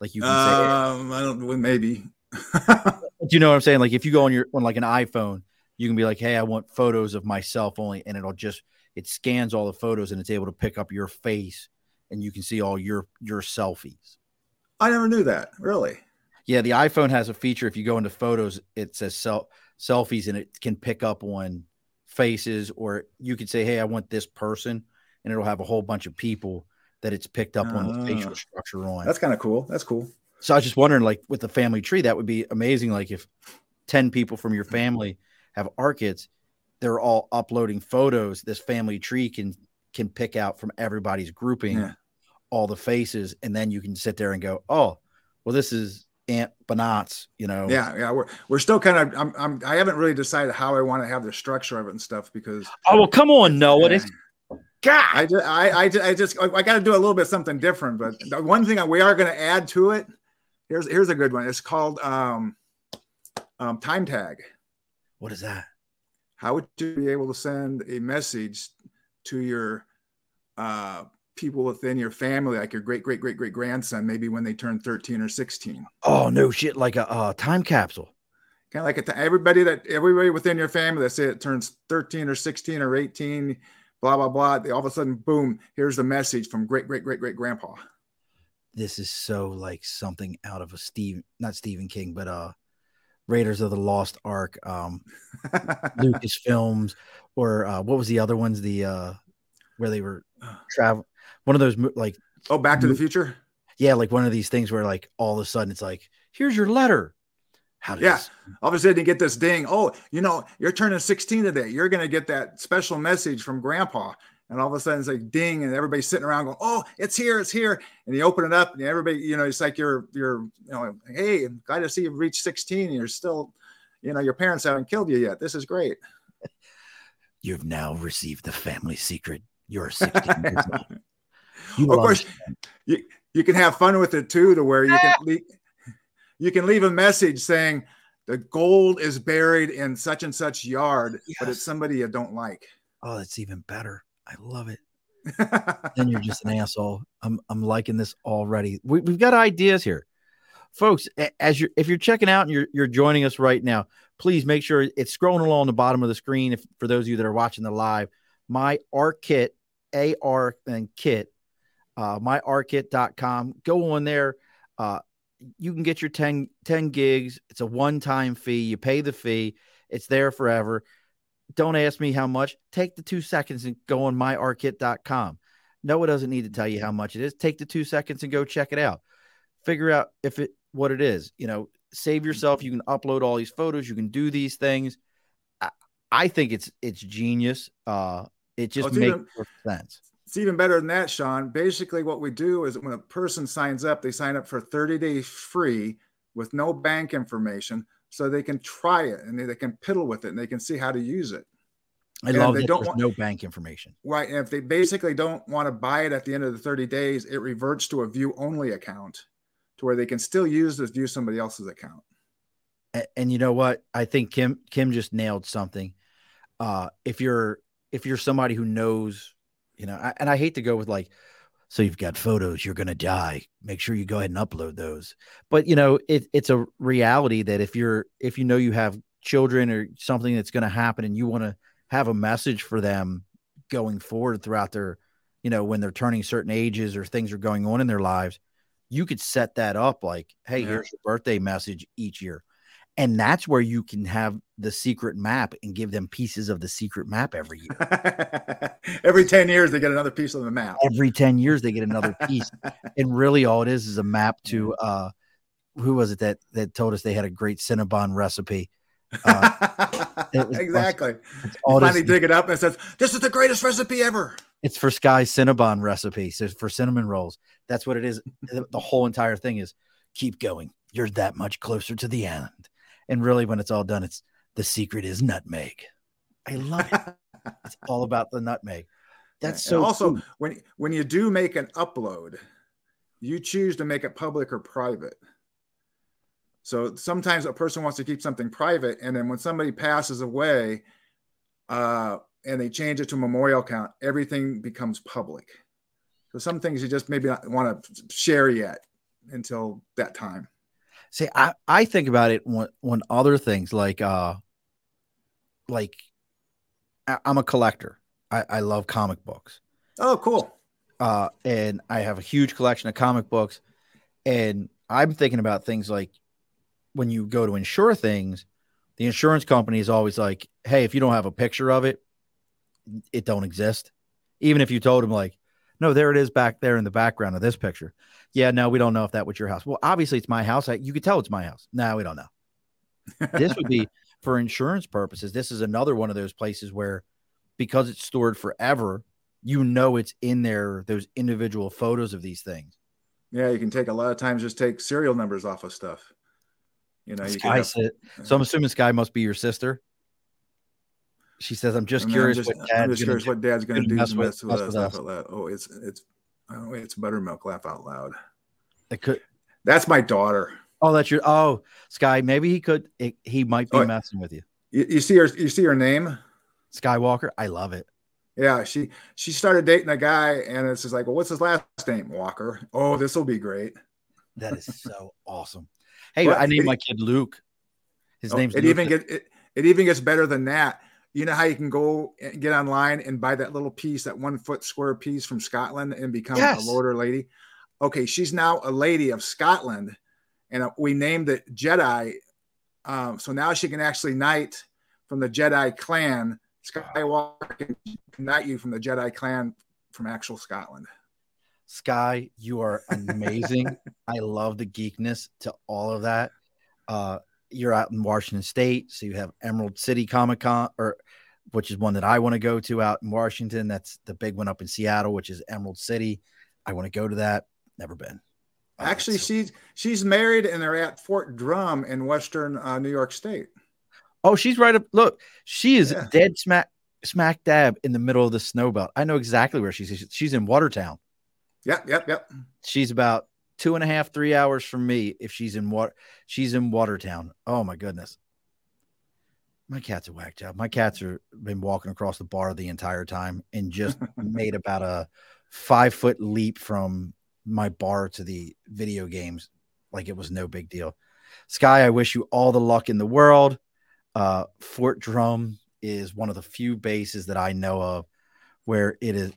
Like you can um, say, I don't well, maybe. do you know what I'm saying? Like if you go on your on like an iPhone, you can be like, hey, I want photos of myself only, and it'll just it scans all the photos and it's able to pick up your face and you can see all your your selfies. I never knew that. Really? Yeah, the iPhone has a feature. If you go into photos, it says sel- selfies, and it can pick up on faces, or you could say, "Hey, I want this person," and it'll have a whole bunch of people that it's picked up uh, on the facial ah. structure on. That's kind of cool. That's cool. So I was just wondering, like with the family tree, that would be amazing. Like if ten people from your family have ARKits, they're all uploading photos. This family tree can can pick out from everybody's grouping yeah. all the faces, and then you can sit there and go, "Oh, well, this is Aunt Banats," you know? Yeah, yeah. We're we're still kind of. I'm, I'm I haven't really decided how I want to have the structure of it and stuff because. Oh well, come on, Noah. Yeah. God, I just, I, I, I just, I got to do a little bit something different. But the one thing we are going to add to it, here's, here's a good one. It's called um, um, time tag. What is that? How would you be able to send a message to your uh, people within your family, like your great great great great grandson, maybe when they turn 13 or 16? Oh no, shit! Like a uh, time capsule. Kind of like a t- everybody that everybody within your family that say it turns 13 or 16 or 18 blah blah blah. They all of a sudden, boom! Here's the message from great great great great grandpa. This is so like something out of a Steve, not Stephen King, but uh, Raiders of the Lost Ark, um, Lucas Films, or uh, what was the other ones? The uh, where they were travel, one of those like oh, Back to the Future. Yeah, like one of these things where like all of a sudden it's like, here's your letter. How does yeah. All of a sudden you get this ding. Oh, you know, you're turning 16 today. You're going to get that special message from grandpa. And all of a sudden it's like ding, and everybody's sitting around going, "Oh, it's here, it's here!" And you open it up, and everybody, you know, it's like you're, you're, you know, hey, glad to see you've reached 16. And you're still, you know, your parents haven't killed you yet. This is great. You've now received the family secret. You're 16 years old. You of course, you, you can have fun with it too, to where you can ah. leave, you can leave a message saying the gold is buried in such and such yard, yes. but it's somebody you don't like. Oh, that's even better. I love it. then you're just an asshole. I'm I'm liking this already. We, we've got ideas here, folks. As you're if you're checking out and you're you're joining us right now, please make sure it's scrolling along the bottom of the screen. If for those of you that are watching the live, my ARKit, A R and kit, uh, myarkit.com. Go on there. Uh, you can get your 10, 10 gigs. It's a one time fee. You pay the fee. It's there forever. Don't ask me how much. Take the two seconds and go on myarkit.com. Noah doesn't need to tell you how much it is. Take the two seconds and go check it out. Figure out if it what it is. You know, save yourself. You can upload all these photos. You can do these things. I, I think it's it's genius. Uh, it just makes even, sense. It's even better than that, Sean. Basically, what we do is when a person signs up, they sign up for 30 days free with no bank information so they can try it and they, can piddle with it and they can see how to use it. I and love they don't want no bank information. Right. And if they basically don't want to buy it at the end of the 30 days, it reverts to a view only account to where they can still use this view somebody else's account. And, and, you know what? I think Kim Kim just nailed something. Uh if you're if you're somebody who knows, you know, I, and I hate to go with like so you've got photos, you're going to die. Make sure you go ahead and upload those. But you know, it, it's a reality that if you're if you know you have children or something that's going to happen and you want to have a message for them going forward throughout their, you know, when they're turning certain ages or things are going on in their lives, you could set that up like, hey, yeah. here's your birthday message each year. And that's where you can have the secret map and give them pieces of the secret map every year. every 10 years, they get another piece of the map. Every 10 years, they get another piece. and really, all it is is a map to uh, who was it that, that told us they had a great Cinnabon recipe? Uh, exactly. All finally dig it up and says, This is the greatest recipe ever. It's for Sky Cinnabon recipe. So for cinnamon rolls. That's what it is. the whole entire thing is keep going. You're that much closer to the end. And really, when it's all done, it's the secret is nutmeg. I love it. it's all about the nutmeg. That's so. And also, cool. when when you do make an upload, you choose to make it public or private. So sometimes a person wants to keep something private, and then when somebody passes away, uh, and they change it to a memorial account, everything becomes public. So some things you just maybe not want to share yet until that time. See, I, I think about it when when other things like uh like I, I'm a collector. I, I love comic books. Oh, cool. Uh and I have a huge collection of comic books. And I'm thinking about things like when you go to insure things, the insurance company is always like, Hey, if you don't have a picture of it, it don't exist. Even if you told them like, no, there it is back there in the background of this picture. Yeah, no, we don't know if that was your house. Well, obviously it's my house. I, you could tell it's my house. No, we don't know. this would be for insurance purposes. This is another one of those places where because it's stored forever, you know it's in there, those individual photos of these things. Yeah, you can take a lot of times just take serial numbers off of stuff. You know, you have, so I'm assuming Sky must be your sister. She says, "I'm just I mean, curious I'm just, what dad's just gonna curious do." what dad's going to do mess with- mess with us. with Laugh us. Oh, it's it's oh, it's buttermilk. Laugh out loud. It could. That's my daughter. Oh, that's your. Oh, Sky. Maybe he could. It, he might be Oh, messing with you. You, you see her? You see her name? Skywalker. I love it. Yeah, she she started dating a guy, and it's just like, well, what's his last name? Walker. Oh, this will be great. That is so awesome. Hey, Well, I named it- my kid Luke. His Oh, name's it Luke. even get it, it even gets better than that. You know how you can go and get online and buy that little piece, that one foot square piece from Scotland, and become Yes. a lord or lady. Okay, she's now a lady of Scotland, and uh, we named it Jedi. Um, so now she can actually knight from the Jedi clan. Skywalker can knight you from the Jedi clan from actual Scotland. Sky, you are amazing. I love the geekness to all of that. Uh, you're out in Washington State, so you have Emerald City Comic Con, or which is one that I want to go to out in Washington. That's the big one up in Seattle, which is Emerald City. I want to go to that. Never been. Oh, Actually, she's she's married, and they're at Fort Drum in Western uh, New York State. oh, she's right up. Look, she is Yeah. dead smack smack dab in the middle of the snow belt. I know exactly where she's. She's in Watertown. Yep, yep, yep. she's about two and a half, three hours from me if she's in what she's in Watertown. Oh my goodness. My cat's a whack job. My cats are been walking across the bar the entire time and just made about a five foot leap from my bar to the video games like it was no big deal. Sky, I wish you all the luck in the world. Uh, Fort Drum is one of the few bases that I know of where it is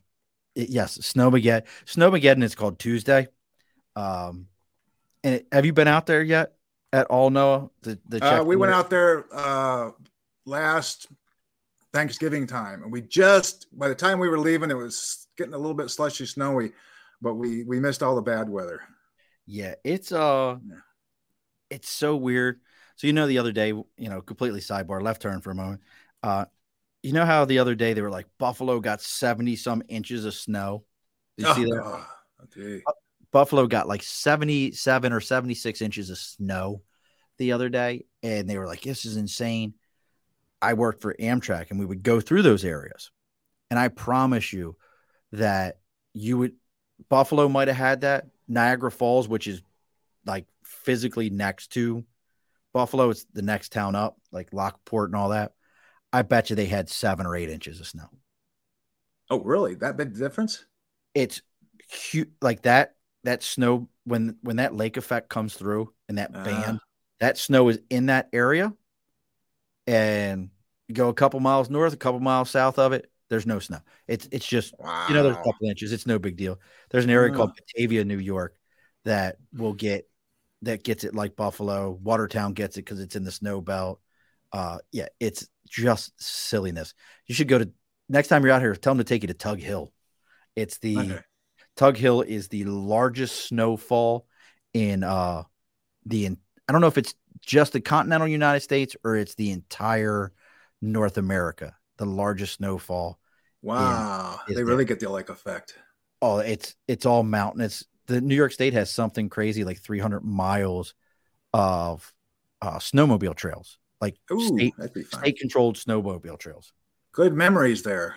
it, yes, Snowmageddon. Snowmageddon is called Tuesday. Um, and it- have you been out there yet at all, Noah? The, the Uh, we went out there uh, last Thanksgiving time, and we just by the time we were leaving, it was getting a little bit slushy, snowy, but we we missed all the bad weather. Yeah, it's uh, Yeah. it's so weird. So you know, the other day, you know, completely sidebar, left turn for a moment. Uh, you know how the other day they were like Buffalo got seventy some inches of snow. Did you see that? Oh, gee. Buffalo got like 77 or 76 inches of snow the other day. And they were like, this is insane. I worked for Amtrak and we would go through those areas. And I promise you that you would, Buffalo might have had that. Niagara Falls, which is like physically next to Buffalo, it's the next town up, like Lockport and all that. I bet you they had seven or eight inches of snow. oh, really? That big difference? it's cute like that that snow when when that lake effect comes through and that Uh-huh. band that snow is in that area and you go a couple miles north a couple miles south of it there's no snow it's it's just Wow. you know there's a couple inches it's no big deal there's an area Oh. called batavia new york that will get that gets it like buffalo watertown gets it because it's in the snow belt uh yeah it's just silliness you should go to next time you're out here tell them to take you to tug hill it's the Okay. Tug Hill is the largest snowfall in uh the in, I don't know if it's just the continental United States or it's the entire North America. The largest snowfall. Wow. is they really get the like effect. Oh, it's it's all mountain. It's the New York State has something crazy like 300 miles of uh snowmobile trails, like Ooh, state that'd be state controlled snowmobile trails. Good memories there.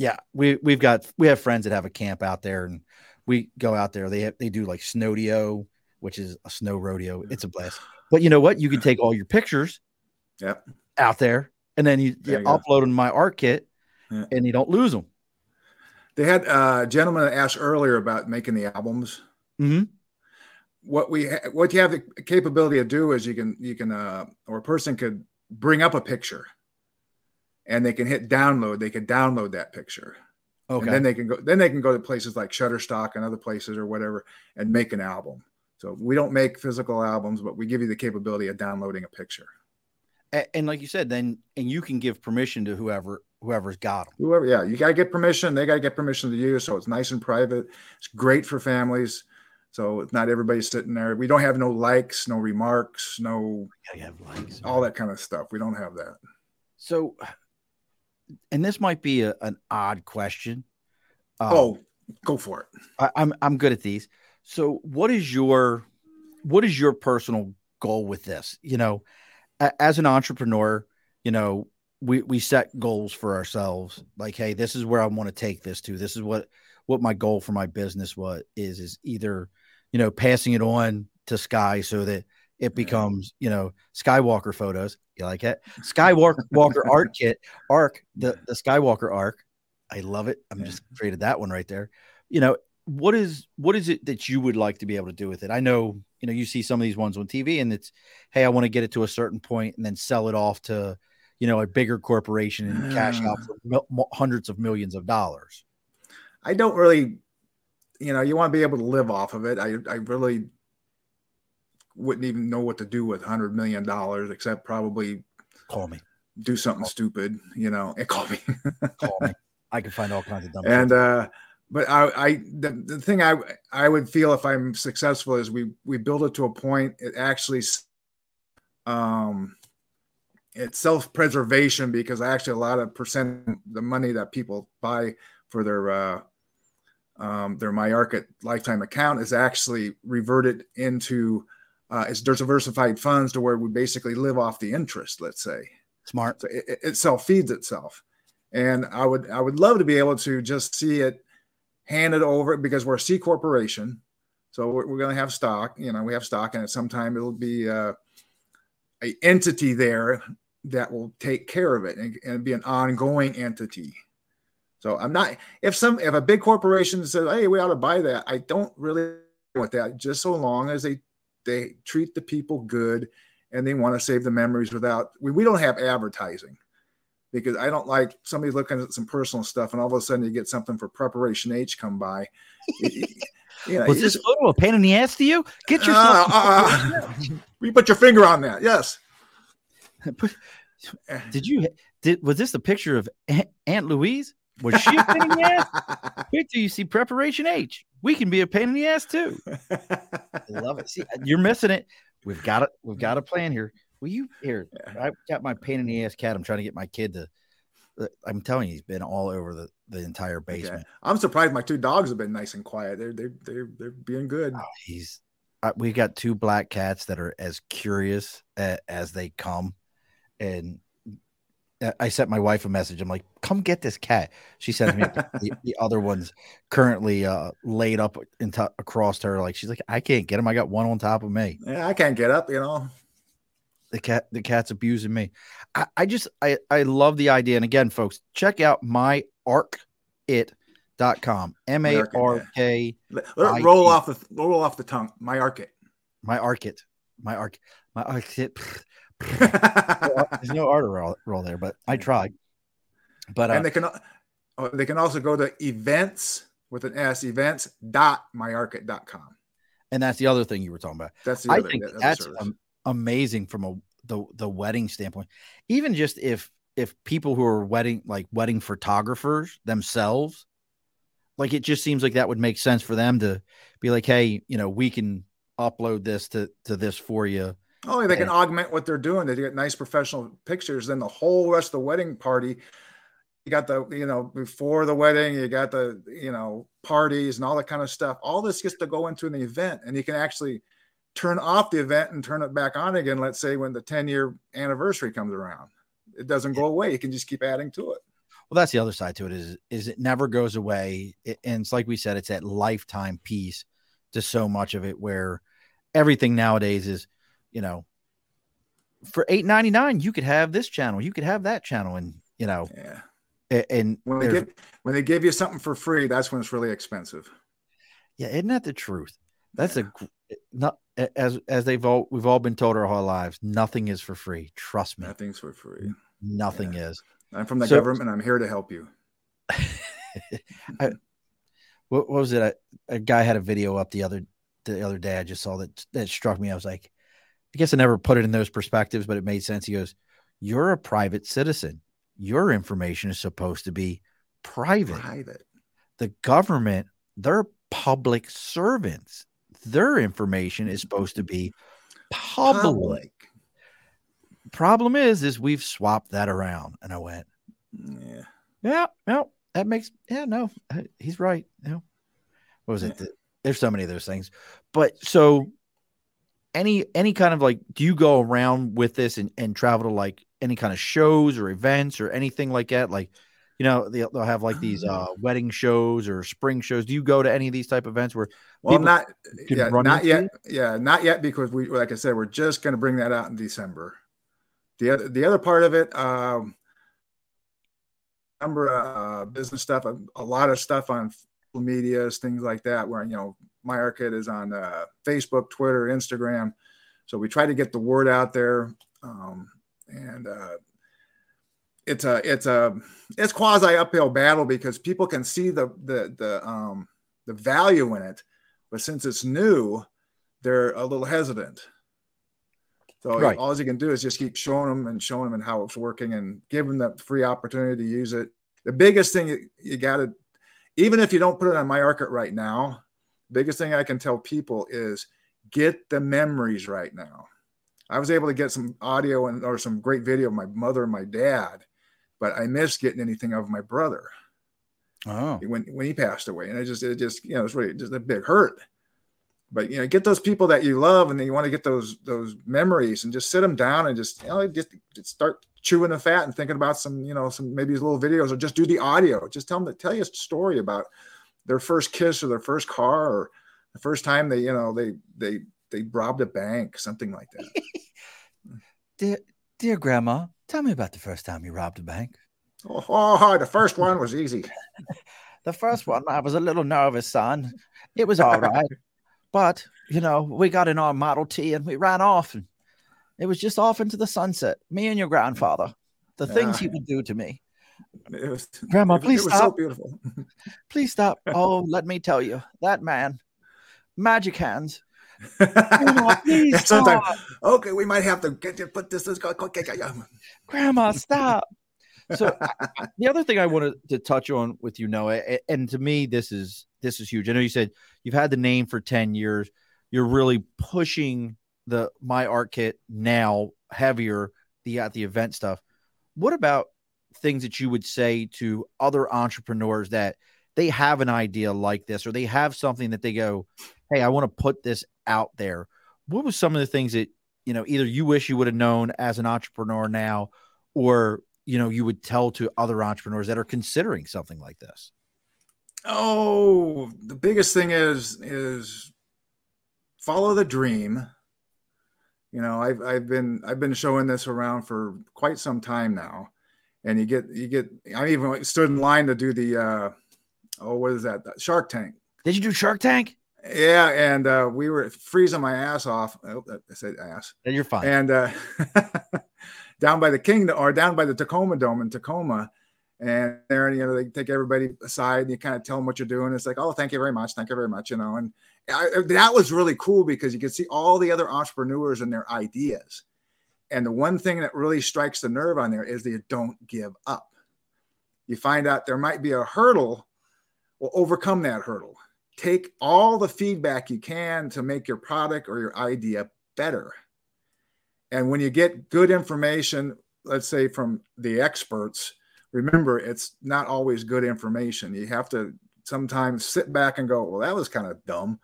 Yeah we we've got we have friends that have a camp out there and we go out there they have, they do like snowdeo which is a snow rodeo it's a blast but you know what you can take all your pictures Yep. out there and then you, you you upload them to MyArkit yeah. and you don't lose them. They had uh, a gentleman asked earlier about making the albums. Mm-hmm. What we ha- what you have the capability to do is you can you can uh, or a person could bring up a picture, and they can hit download. They can download that picture. Okay. And then they can go. Then they can go to places like Shutterstock and other places or whatever, and make an album. So we don't make physical albums, but we give you the capability of downloading a picture. And, and like you said, then and you can give permission to whoever whoever's got them. Whoever, yeah, you gotta get permission. They gotta get permission to use, so it's nice and private. It's great for families. So it's not everybody sitting there. We don't have no likes, no remarks, no have likes, all that kind of stuff. We don't have that. So, and this might be a, an odd question. Um, oh, go for it. I, I'm I'm good at these. So, what is your what is your personal goal with this? You know, as an entrepreneur, you know, we we set goals for ourselves. Like, hey, this is where I want to take this to. This is what what my goal for my business what is is either, you know, passing it on to Sky so that it becomes, you know, Skywalker photos. You like it? Skywalker Walker art kit, arc, the the Skywalker arc. I love it. I'm just created that one right there. You know, what is what is it that you would like to be able to do with it? I know, you know, you see some of these ones on TV and it's, hey, I want to get it to a certain point and then sell it off to, you know, a bigger corporation and cash out for mil- hundreds of millions of dollars. I don't really, you know, you want to be able to live off of it. I, I really wouldn't even know what to do with hundred million dollars except probably call me, do something call stupid, you know, and call me, call me. I can find all kinds of dumb. And uh, but I, I the, the thing I I would feel if I'm successful is we we build it to a point it actually um it's self-preservation because actually a lot of percent the money that people buy for their uh um, their MyArkit lifetime account is actually reverted into uh, it's diversified funds to where we basically live off the interest. Let's say smart. So it, it self feeds itself, and I would I would love to be able to just see it handed over because we're a C corporation. So we're, we're going to have stock. You know, we have stock, and at some time it'll be uh, a entity there that will take care of it and, and be an ongoing entity. So I'm not if some if a big corporation says, "Hey, we ought to buy that," I don't really want that. Just so long as they they treat the people good and they want to save the memories without we, we don't have advertising because I don't like somebody looking at some personal stuff and all of a sudden you get something for preparation H come by. you know, Was this photo a pain in the ass to you? Get yourself. Uh, uh, you put your finger on that. Yes. did you? Did was this a picture of Aunt Louise? Was she a pain in the ass? Wait till you see preparation H. We can be a pain in the ass too. I love it. See, you're missing it. We've got it. We've got a plan here. Will you here? I got my pain in the ass cat. I'm trying to get my kid to. Uh, I'm telling you, he's been all over the, the entire basement. Okay. I'm surprised my two dogs have been nice and quiet. They're they're they're they're being good. Oh, he's. Uh, we got two black cats that are as curious as, as they come, and uh, I sent my wife a message. I'm like, "Come get this cat." She sent me the, the, other one's currently uh, laid up into, across her. Like she's like, "I can't get him. I got one on top of me." Yeah, I can't get up. You know the cat the cat's abusing me I, I just i i love the idea and again folks check out my arc it dot com m-a-r-k roll off the roll off the tongue my arc it my arc it my arc my arc it there's no art roll, roll there but i tried. But uh, and they can oh, they can also go to events with an s events dot myarkit.com and that's the other thing you were talking about. That's the other, i think that's um, amazing from a the the wedding standpoint. Even just if if people who are wedding like wedding photographers themselves, like it just seems like that would make sense for them to be like, hey, you know, we can upload this to to this for you. Oh, they can and, augment what they're doing. They get nice professional pictures. Then the whole rest of the wedding party, you got the you know before the wedding, you got the you know parties and all that kind of stuff. All this gets to go into an event, and you can actually turn off the event and turn it back on again, let's say when the 10 year anniversary comes around. It doesn't go away. You can just keep adding to it. Well, that's the other side to it is is it never goes away. It, and it's like we said, it's that lifetime piece to so much of it where everything nowadays is, you know, for eight ninety nine, you could have this channel, you could have that channel, and you know, yeah. and when they give when they give you something for free, that's when it's really expensive. Yeah, isn't that the truth? That's yeah. a not as as they've all we've all been told our whole lives. Nothing is for free. Trust me. Nothing's for free. Nothing yeah. is. I'm from the so, government. I'm here to help you. I, what, what, was it? A, a, guy had a video up the other the other day. I just saw that that struck me. I was like, I guess I never put it in those perspectives, but it made sense. He goes, "You're a private citizen. Your information is supposed to be private. Private. The government, they're public servants. Their information is supposed to be public. public. Problem is, is we've swapped that around, and I went, yeah, yeah, no, that makes, yeah, no, uh, he's right. No, what was it? There's so many of those things, but so any any kind of like, do you go around with this and and travel to like any kind of shows or events or anything like that, like? you know they'll, they'll have like these uh, wedding shows or spring shows do you go to any of these type of events where well not yeah not yet you? yeah not yet because we like i said we're just going to bring that out in december the other the other part of it um number of uh, business stuff a, a, lot of stuff on medias things like that where you know MyArkit is on uh, facebook twitter instagram so we try to get the word out there um, and uh, it's a it's a it's quasi uphill battle because people can see the the the um the value in it, but since it's new, they're a little hesitant. So right. all you can do is just keep showing them and showing them and how it's working and give them the free opportunity to use it. The biggest thing you, you got to, even if you don't put it on MyArkit right now, biggest thing I can tell people is get the memories right now. I was able to get some audio and or some great video of my mother and my dad but I missed getting anything of my brother. Oh, when when he passed away, and it just it just you know it's really just a big hurt. But you know, get those people that you love, and then you want to get those those memories, and just sit them down and just you know just, just start chewing the fat and thinking about some you know some maybe little videos or just do the audio. Just tell them to tell you a story about their first kiss or their first car or the first time they you know they they they robbed a bank, something like that. dear dear grandma, Tell me about the first time you robbed a bank. Oh, oh the first one was easy. the first one, I was a little nervous, son. It was all right. but, you know, we got in our Model T and we ran off. And it was just off into the sunset. Me and your grandfather. The yeah. things he ah. would do to me. Was, Grandma, please stop. So beautiful. please stop. Oh, let me tell you, that man, magic hands, Sometimes, okay, we might have to get to put this. Let's go. Grandma, stop. So the other thing I wanted to touch on with you, Noah, and to me, this is this is huge. I know you said you've had the name for ten years. You're really pushing the MyArkit now heavier the at the event stuff. What about things that you would say to other entrepreneurs that they have an idea like this or they have something that they go, Hey, I want to put this out there. What was some of the things that, you know, either you wish you would have known as an entrepreneur now, or, you know, you would tell to other entrepreneurs that are considering something like this? Oh, the biggest thing is, is follow the dream. You know, I've, I've been, I've been showing this around for quite some time now and you get, you get, I even stood in line to do the, uh, oh, what is that? Shark Tank. Did you do Shark Tank? Yeah, and uh, we were freezing my ass off. Oh, I said ass. And you're fine. And uh, down by the Kingdome or down by the Tacoma Dome in Tacoma, and there, you know, they take everybody aside and you kind of tell them what you're doing. It's like, oh, thank you very much, thank you very much, you know. And I, that was really cool because you could see all the other entrepreneurs and their ideas. And the one thing that really strikes the nerve on there is that you don't give up. You find out there might be a hurdle will overcome that hurdle. Take all the feedback you can to make your product or your idea better. And when you get good information, let's say from the experts, remember it's not always good information. You have to sometimes sit back and go, well, that was kind of dumb.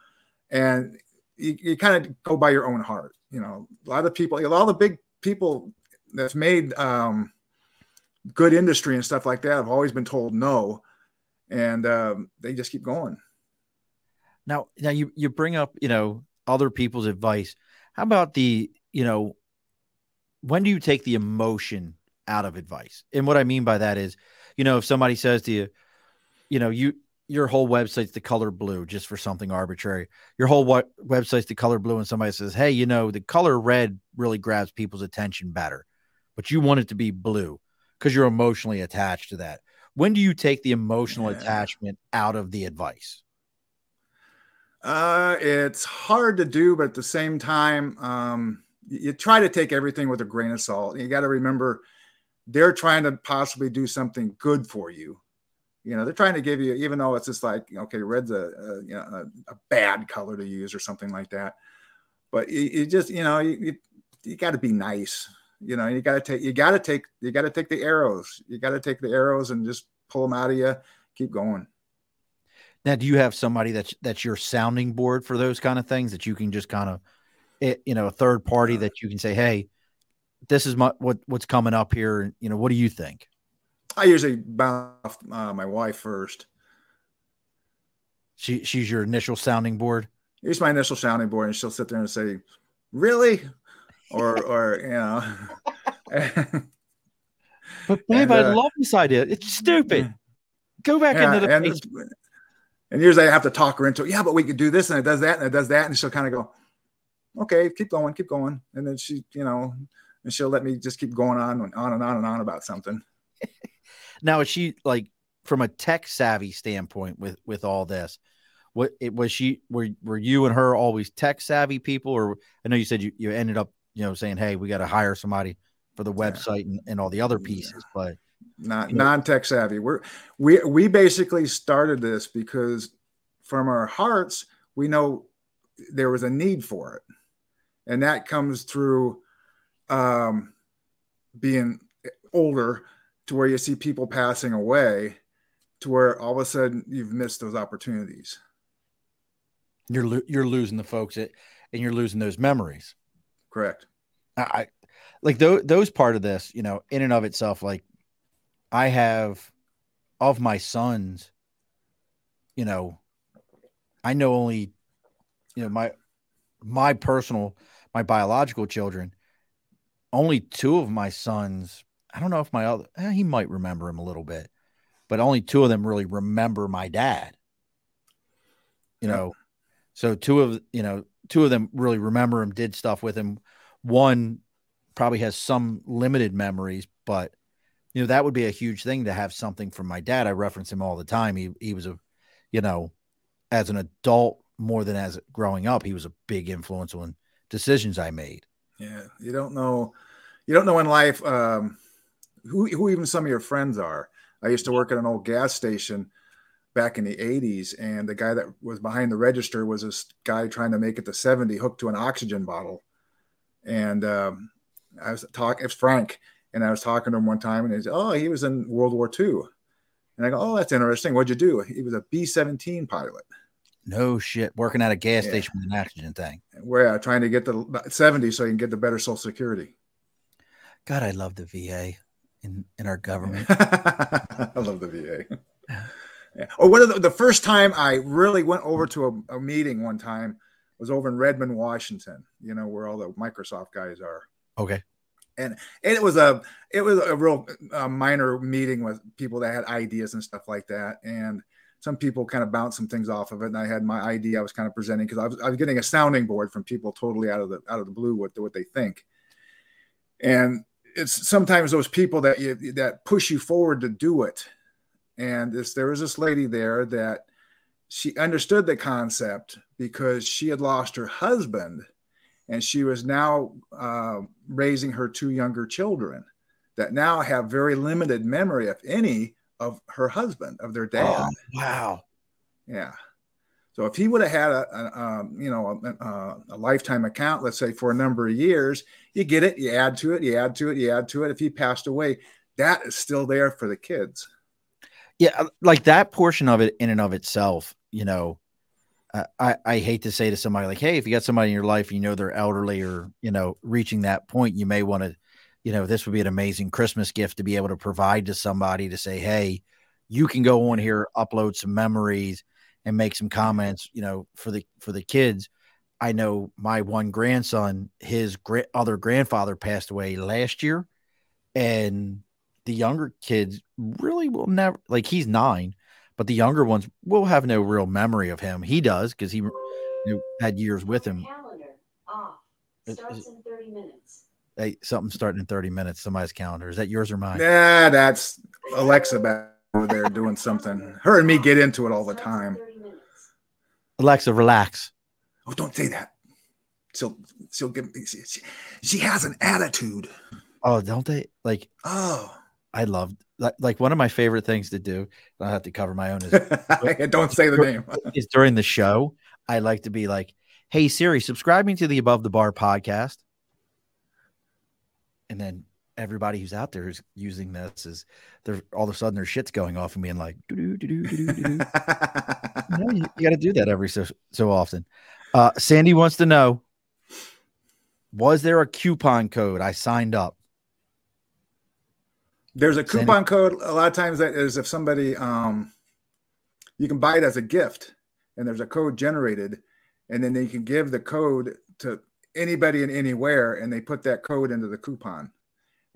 And you, you kind of go by your own heart. You know, a lot of people, a lot of the big people that's made um, good industry and stuff like that have always been told no and um, they just keep going. Now, now you you bring up you know other people's advice. How about the you know when do you take the emotion out of advice? And what I mean by that is you know, if somebody says to you, you know, you your whole website's the color blue just for something arbitrary. Your whole what website's the color blue, and somebody says, "Hey, you know, the color red really grabs people's attention better, but you want it to be blue because you're emotionally attached to that." When do you take the emotional yeah. attachment out of the advice? Uh, it's hard to do, but at the same time, um, you try to take everything with a grain of salt. You got to remember they're trying to possibly do something good for you. You know, they're trying to give you, even though it's just like, okay, red's a, a you know a, a, bad color to use or something like that. But you, you just, you know, you, you, you got to be nice. You know, you got to take, you got to take, you got to take the arrows. You got to take the arrows and just pull them out of you. Keep going. Now, do you have somebody that's that's your sounding board for those kind of things that you can just kind of, eh, it, you know, a third party that you can say, hey, this is my what what's coming up here. You know, what do you think? I usually bounce uh, my wife first. She she's your initial sounding board. Here's my initial sounding board, and she'll sit there and say, "Really," or or you know. but babe, and, uh, I love this idea. It's stupid. Go back yeah, into the and, and usually I have to talk her into it. Yeah, but we could do this and it does that and it does that. And she'll kind of go, okay, keep going, keep going. And then she, you know, and she'll let me just keep going on and on and on and on about something. Now, is she like from a tech savvy standpoint with with all this? What it was she were were you and her always tech savvy people, or I know you said you, you ended up you know saying, hey, we got to hire somebody for the website yeah. and, and all the other pieces, yeah. but not non-tech savvy. We're we we basically started this because from our hearts we know there was a need for it, and that comes through um, being older to where you see people passing away to where all of a sudden you've missed those opportunities. You're lo- you're losing the folks that, and you're losing those memories. Correct. I like those those part of this, you know, in and of itself, like I have of my sons, you know, I know only, you know, my my personal, my biological children, only two of my sons. I don't know if my other eh, he might remember him a little bit, but only two of them really remember my dad. You know, so two of you know, two of them really remember him, did stuff with him. One probably has some limited memories, but you know, that would be a huge thing to have something from my dad. I reference him all the time. He he was a, you know, as an adult more than as growing up, he was a big influence on decisions I made. Yeah, you don't know, you don't know in life um, who who even some of your friends are. I used to work at an old gas station back in the 80s and the guy that was behind the register was this guy trying to make it to 70 hooked to an oxygen bottle and um, i was talking it's frank and I was talking to him one time, and he said, "Oh, he was in World War II." And I go, "Oh, that's interesting. What'd you do?" He was a B-17 pilot. No shit, working at a gas yeah. station with an oxygen thing. We're uh, trying to get the 70 so you can get the better Social Security. God, I love the VA in in our government. I love the VA. Yeah. Or one of the, the first time I really went over to a, a meeting one time was over in Redmond, Washington. You know where all the Microsoft guys are. Okay and and it was a it was a real uh, minor meeting with people that had ideas and stuff like that and some people kind of bounced some things off of it and i had my idea i was kind of presenting because I was, I was getting a sounding board from people totally out of the out of the blue what, what they think and it's sometimes those people that you that push you forward to do it and this there was this lady there that she understood the concept because she had lost her husband and she was now uh, raising her two younger children that now have very limited memory, if any, of her husband, of their dad. Oh, wow. Yeah. So if he would have had a, a um, you know a, a, lifetime account, let's say for a number of years, you get it, you add to it, you add to it, you add to it. If he passed away, that is still there for the kids. Yeah, like that portion of it in and of itself, you know, I, I hate to say to somebody like, hey, if you got somebody in your life, you know they're elderly or you know reaching that point, you may want to, you know, this would be an amazing Christmas gift to be able to provide to somebody to say, hey, you can go on here, upload some memories, and make some comments, you know, for the for the kids. I know my one grandson, his gra- other grandfather passed away last year, and the younger kids really will never like he's nine, but the younger ones will have no real memory of him. He does because he you know, had years with him. Calendar off. Starts in 30 minutes. Hey, something starting in 30 minutes. Somebody's calendar. Is that yours or mine? Yeah, that's Alexa back over there doing something. Her and me get into it all the time. 30 minutes. Alexa, relax. Oh, don't say that. She'll she'll give me. She, she, she has an attitude. Oh, don't they like? Oh, I love like, like one of my favorite things to do. I have to cover my own is don't say the name. is during the show. I like to be like, "Hey Siri, subscribe me to the Above the Bar podcast," and then everybody who's out there who's using this is they're all of a sudden their shit's going off and being like, "Doo-doo, doo-doo, doo-doo, doo-doo." you, know, you, got to do that every so so often. Uh, Sandy wants to know: Was there a coupon code? I signed up. There's a Sandy? coupon code. A lot of times that is if somebody um you can buy it as a gift and there's a code generated and then they can give the code to anybody and anywhere and they put that code into the coupon.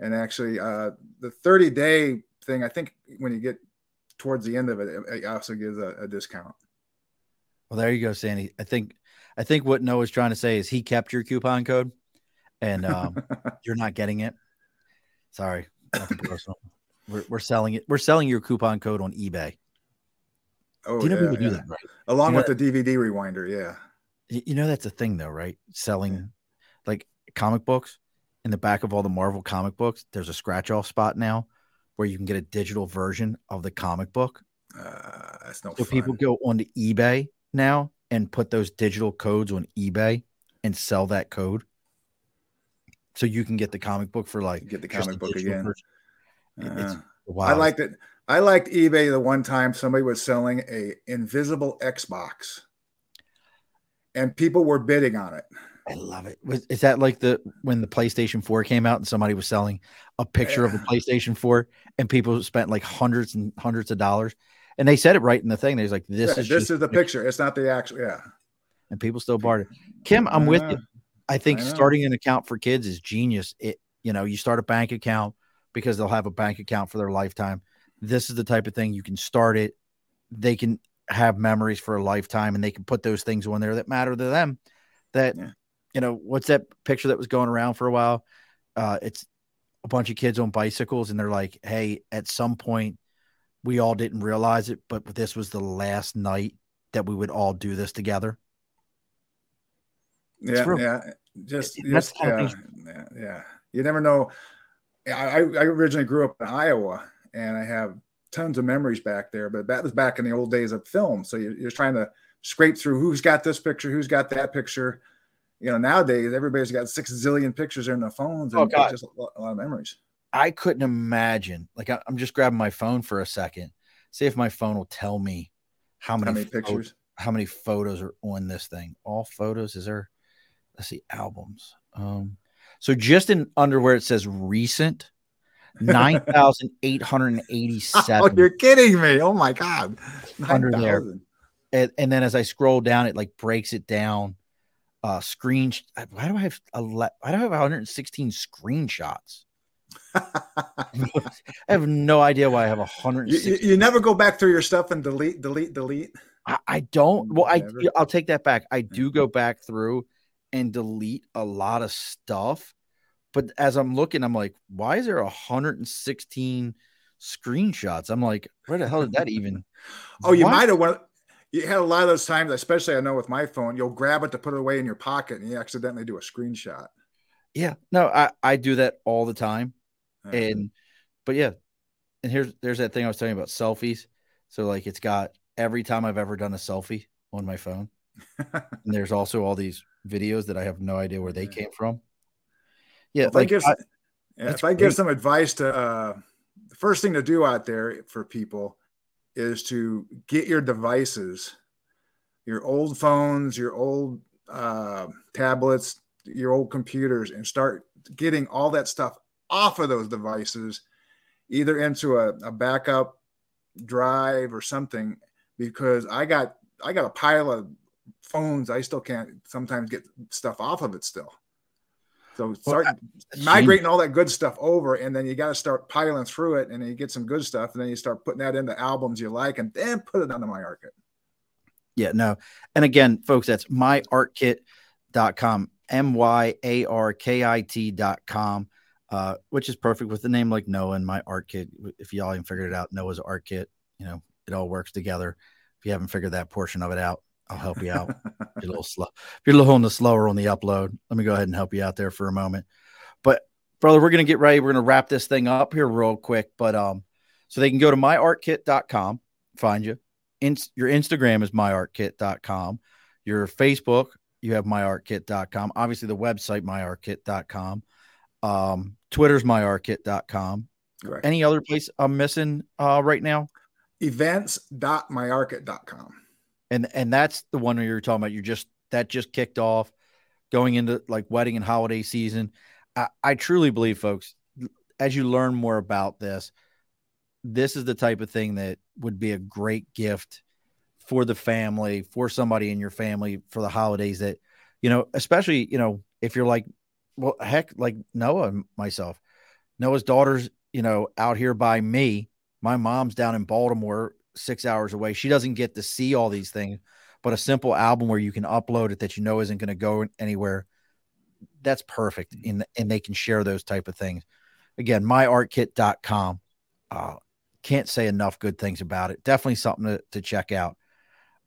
And actually uh the 30 day thing, I think when you get towards the end of it, it also gives a, a discount. Well, there you go, Sandy. I think I think what Noah's trying to say is he kept your coupon code, and um, you're not getting it. Sorry, personal. We're, we're selling it. We're selling your coupon code on eBay. oh, Do you know yeah, people do that, right? Along You know with the DVD rewinder, yeah. You know that's a thing, though, right? Selling like comic books in the back of all the Marvel comic books. There's a scratch off spot now where you can get a digital version of the comic book. Uh, that's no So fun. people go onto eBay now and put those digital codes on eBay and sell that code. So you can get the comic book for like Get the comic book again. Uh. I liked it. I liked eBay the one time somebody was selling a invisible Xbox, and people were bidding on it. I love it. Was, is that like the when the PlayStation 4 came out and somebody was selling a picture of a PlayStation 4 and people spent like hundreds and hundreds of dollars and they said it right in the thing. There's like this Yeah, is this is the picture, picture. It's not the actual. Yeah. and people still bought it. Kim, I'm with you. I think I starting an account for kids is genius. It you know, you start a bank account because they'll have a bank account for their lifetime. This is the type of thing you can start it. They can have memories for a lifetime and they can put those things on there that matter to them. That Yeah. You know, what's that picture that was going around for a while? Uh it's a bunch of kids on bicycles and they're like, "Hey, at some point we all didn't realize it, but this was the last night that we would all do this together." Yeah. Yeah. Just, It- just the kind of yeah, yeah. Yeah. You never know. I, I I originally grew up in Iowa, and I have tons of memories back there. But that was back in the old days of film. So you're, you're trying to scrape through who's got this picture, who's got that picture. You know, nowadays everybody's got six zillion pictures in their phones, and Oh, God. just a lot, a lot of memories. I couldn't imagine. Like I, I'm just grabbing my phone for a second. See if my phone will tell me how many, How many pho- pictures? how many photos are on this thing. All photos. Is there? Let's see albums. Um, so just in under where it says recent, nine thousand eight hundred and Oh, eighty-seven. you're kidding me! Oh my god, Under there. 9,000. and, and then as I scroll down, it like breaks it down. Uh, screen. Why do I have a? Why do I have 116 screenshots? I have no idea why I have You, 116. you, you never go back through your stuff and delete, delete, delete. I, I don't. Well, I Never. I'll take that back. I do go back through and delete a lot of stuff, but as I'm looking, I'm like, why is there 116 screenshots? I'm like, where the hell did that even? Oh, you might have went. You had a lot of those times, especially I know with my phone, you'll grab it to put it away in your pocket, and you accidentally do a screenshot. Yeah, no, I I do that all the time, and but yeah, and here's there's that thing I was telling you about selfies. So like, it's got every time I've ever done a selfie on my phone, and there's also all these videos that I have no idea where they Yeah. came from. Yeah, if I like give, I- yeah, if I give some advice to uh, the first thing to do out there for people is to get your devices, your old phones, your old uh, tablets, your old computers, and start getting all that stuff off of those devices, either into a, a backup drive or something. Because I got I got a pile of phones. I still can't sometimes get stuff off of it still. So start that's migrating all that good stuff over, and then you got to start piling through it, and then you get some good stuff, and then you start putting that into albums you like, and then put it on the MyArkit. Yeah, no. And again, folks, that's myarkit.com, M Y A R K I T.com, uh, which is perfect with the name like Noah and MyArkit. If y'all even figured it out, Noah's Arkit, you know, it all works together. If you haven't figured that portion of it out, I'll help you out. you're a little slow. If you're a little on the slower on the upload, let me go ahead and help you out there for a moment. But brother, we're gonna get ready. We're gonna wrap this thing up here real quick. But um, so they can go to myarkit.com, find you. In, your Instagram is myarkit.com. Your Facebook, you have myarkit.com. Obviously, the website myarkit.com. Um, Twitter's myarkit.com. Correct. Any other place I'm missing uh, right now? Events.myarkit.com. and and that's the one where you're talking about. You just that just kicked off, going into like wedding and holiday season. I, I truly believe, folks, as you learn more about this, this is the type of thing that would be a great gift for the family, for somebody in your family for the holidays. That you know, especially you know, if you're like, well, heck, like Noah myself, Noah's daughter's you know out here by me. My mom's down in Baltimore six hours away. She doesn't get to see all these things, but a simple album where you can upload it that you know isn't going to go anywhere. That's perfect. And, and they can share those type of things. Again, myarkit.com. Uh, can't say enough good things about it. Definitely something to, to check out.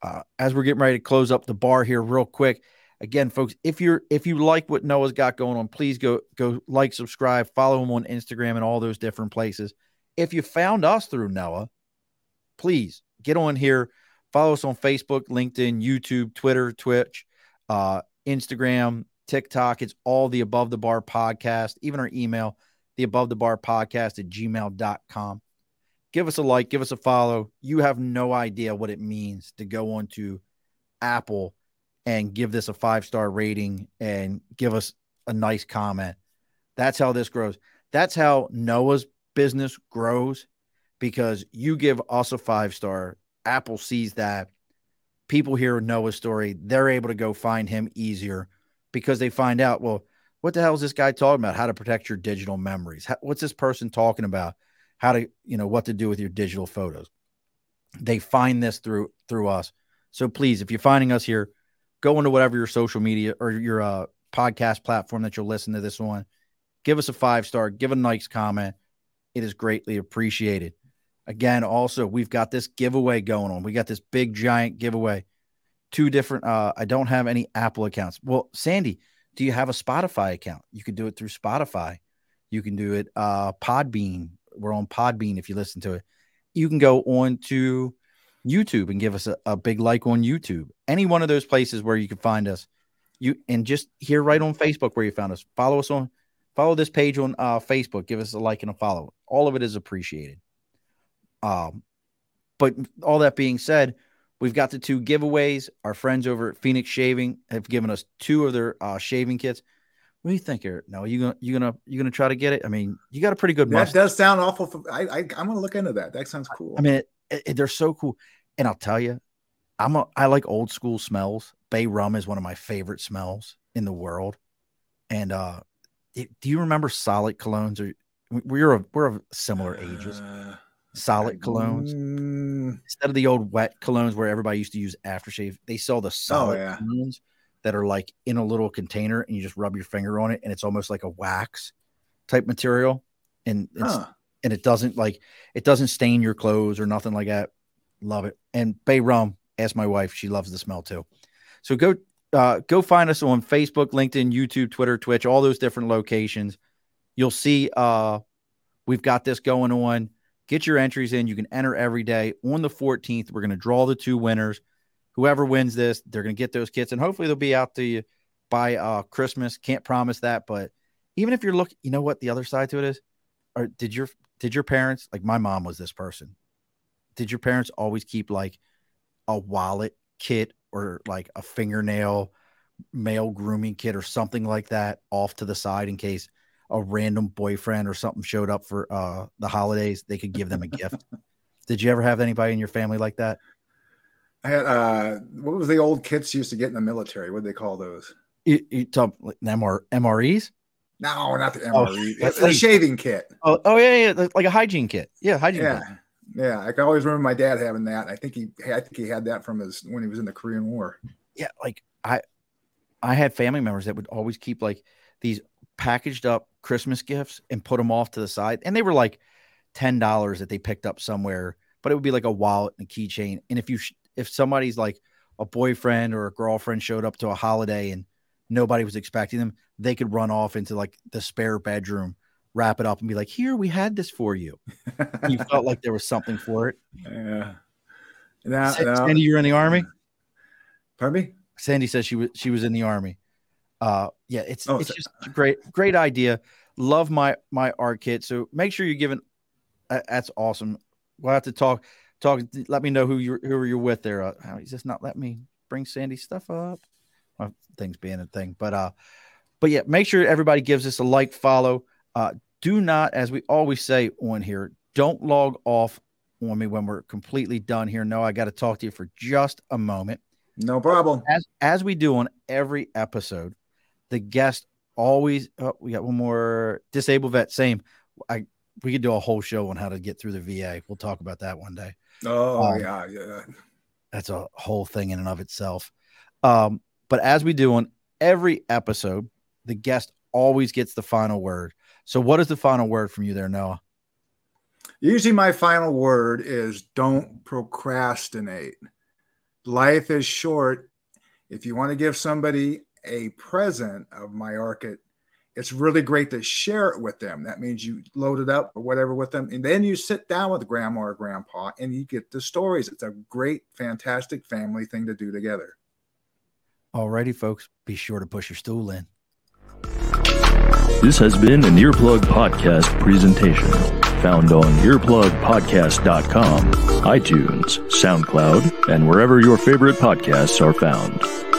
Uh, as we're getting ready to close up the bar here real quick. Again, folks, if you're if you like what Noah's got going on, please go go like, subscribe, follow him on Instagram and all those different places. If you found us through Noah, please get on here, follow us on Facebook, LinkedIn, YouTube, Twitter, Twitch, uh, Instagram, TikTok. It's all the Above the Bar podcast, even our email, the Above the Bar podcast at gmail.com. Give us a like, give us a follow. You have no idea what it means to go on to Apple and give this a five star rating and give us a nice comment. That's how this grows. That's how Noah's business grows because you give us a five star. Apple sees that. People hear Noah's story. They're able to go find him easier because they find out, well, what the hell is this guy talking about? How to protect your digital memories? How, what's this person talking about? How to, you know, what to do with your digital photos? They find this through through us. So please, if you're finding us here, go into whatever your social media or your uh, podcast platform that you'll listen to this on. Give us a five star. Give a nice comment. It is greatly appreciated. Again, also we've got this giveaway going on. We got this big giant giveaway. Two different. Uh, I don't have any Apple accounts. Well, Sandy, do you have a Spotify account? You can do it through Spotify. You can do it uh, Podbean. We're on Podbean if you listen to it. You can go on to YouTube and give us a, a big like on YouTube. Any one of those places where you can find us. You and just here right on Facebook where you found us. Follow us on follow this page on uh, Facebook. Give us a like and a follow. All of it is appreciated. Um, but all that being said, we've got the two giveaways. Our friends over at Phoenix Shaving have given us two of their uh, shaving kits. What do you think, Eric? No, you gonna you gonna you gonna try to get it? I mean, you got a pretty good match. That mustache. does sound awful. For, I, I I'm gonna look into that. That sounds cool. I mean, it, it- they're so cool. And I'll tell you, I'm a I like old school smells. Bay rum is one of my favorite smells in the world. And uh, it, do you remember solid colognes? Or we're a, we're of similar ages. Uh, Solid colognes mm, instead of the old wet colognes where everybody used to use aftershave. They sell the solid yeah. colognes that are like in a little container, and you just rub your finger on it, and it's almost like a wax type material. And it's huh. and it doesn't like it doesn't stain your clothes or nothing like that. Love it. And Bay Rum, ask my wife, she loves the smell too. So go uh, go find us on Facebook, LinkedIn, YouTube, Twitter, Twitch, all those different locations. You'll see uh, we've got this going on. Get your entries in. You can enter every day. On the 14th, we're going to draw the two winners. Whoever wins this, they're going to get those kits, and hopefully they'll be out to you by uh, Christmas. Can't promise that, but even if you're looking, you know what the other side to it is, or did your did your parents like my mom was this person? Did your parents always keep like a wallet kit or like a fingernail male grooming kit or something like that off to the side in case a random boyfriend or something showed up for uh the holidays? They could give them a gift. Did you ever have anybody in your family like that? I had uh, what was the old kits used to get in the military? What do they call those? You, you talk like MR, MREs? No, not the Oh, MRE. a like- shaving kit. Oh, oh yeah, yeah, like a hygiene kit. Yeah, hygiene Yeah. kit. Yeah. I can always remember my dad having that. I think he I think he had that from his when he was in the Korean War. Yeah, like I I had family members that would always keep like these packaged up Christmas gifts and put them off to the side, and they were like ten dollars that they picked up somewhere, but it would be like a wallet and a keychain. And if you sh- if somebody's like a boyfriend or a girlfriend showed up to a holiday and nobody was expecting them, they could run off into like the spare bedroom, wrap it up, and be like, "Here, we had this for you." you felt like there was something for it. yeah. No, Sa- no. Sandy, you're in the army. Pardon me? Sandy says she was she was in the army. Uh, yeah, it's Oh, it's so- just a great great idea. Love my MyArkit. So make sure you're giving. Uh, that's awesome. We'll have to talk talk. Let me know who you who you're with there. Uh, how- he's just not letting me bring Sandy stuff up. Well, things being a thing, but uh, but yeah, make sure everybody gives us a like, follow. Uh, do not, as we always say on here, don't log off on me when we're completely done here. No, I got to talk to you for just a moment No problem. as as we do on every episode, the guest always. Oh, we got one more disabled vet. Same. I we could do a whole show on how to get through the VA. We'll talk about that one day. Oh Um, yeah, yeah. That's a whole thing in and of itself. Um, but as we do on every episode, the guest always gets the final word. So, what is the final word from you there, Noah? Usually my final word is don't procrastinate. Life is short. If you want to give somebody a present of MyArkit, it's really great to share it with them. That means you load it up or whatever with them. And then you sit down with grandma or grandpa and you get the stories. It's a great, fantastic family thing to do together. Alrighty, folks, be sure to push your stool in. This has been an Earplug Podcast presentation. Found on earplugpodcast.com, iTunes, SoundCloud, and wherever your favorite podcasts are found.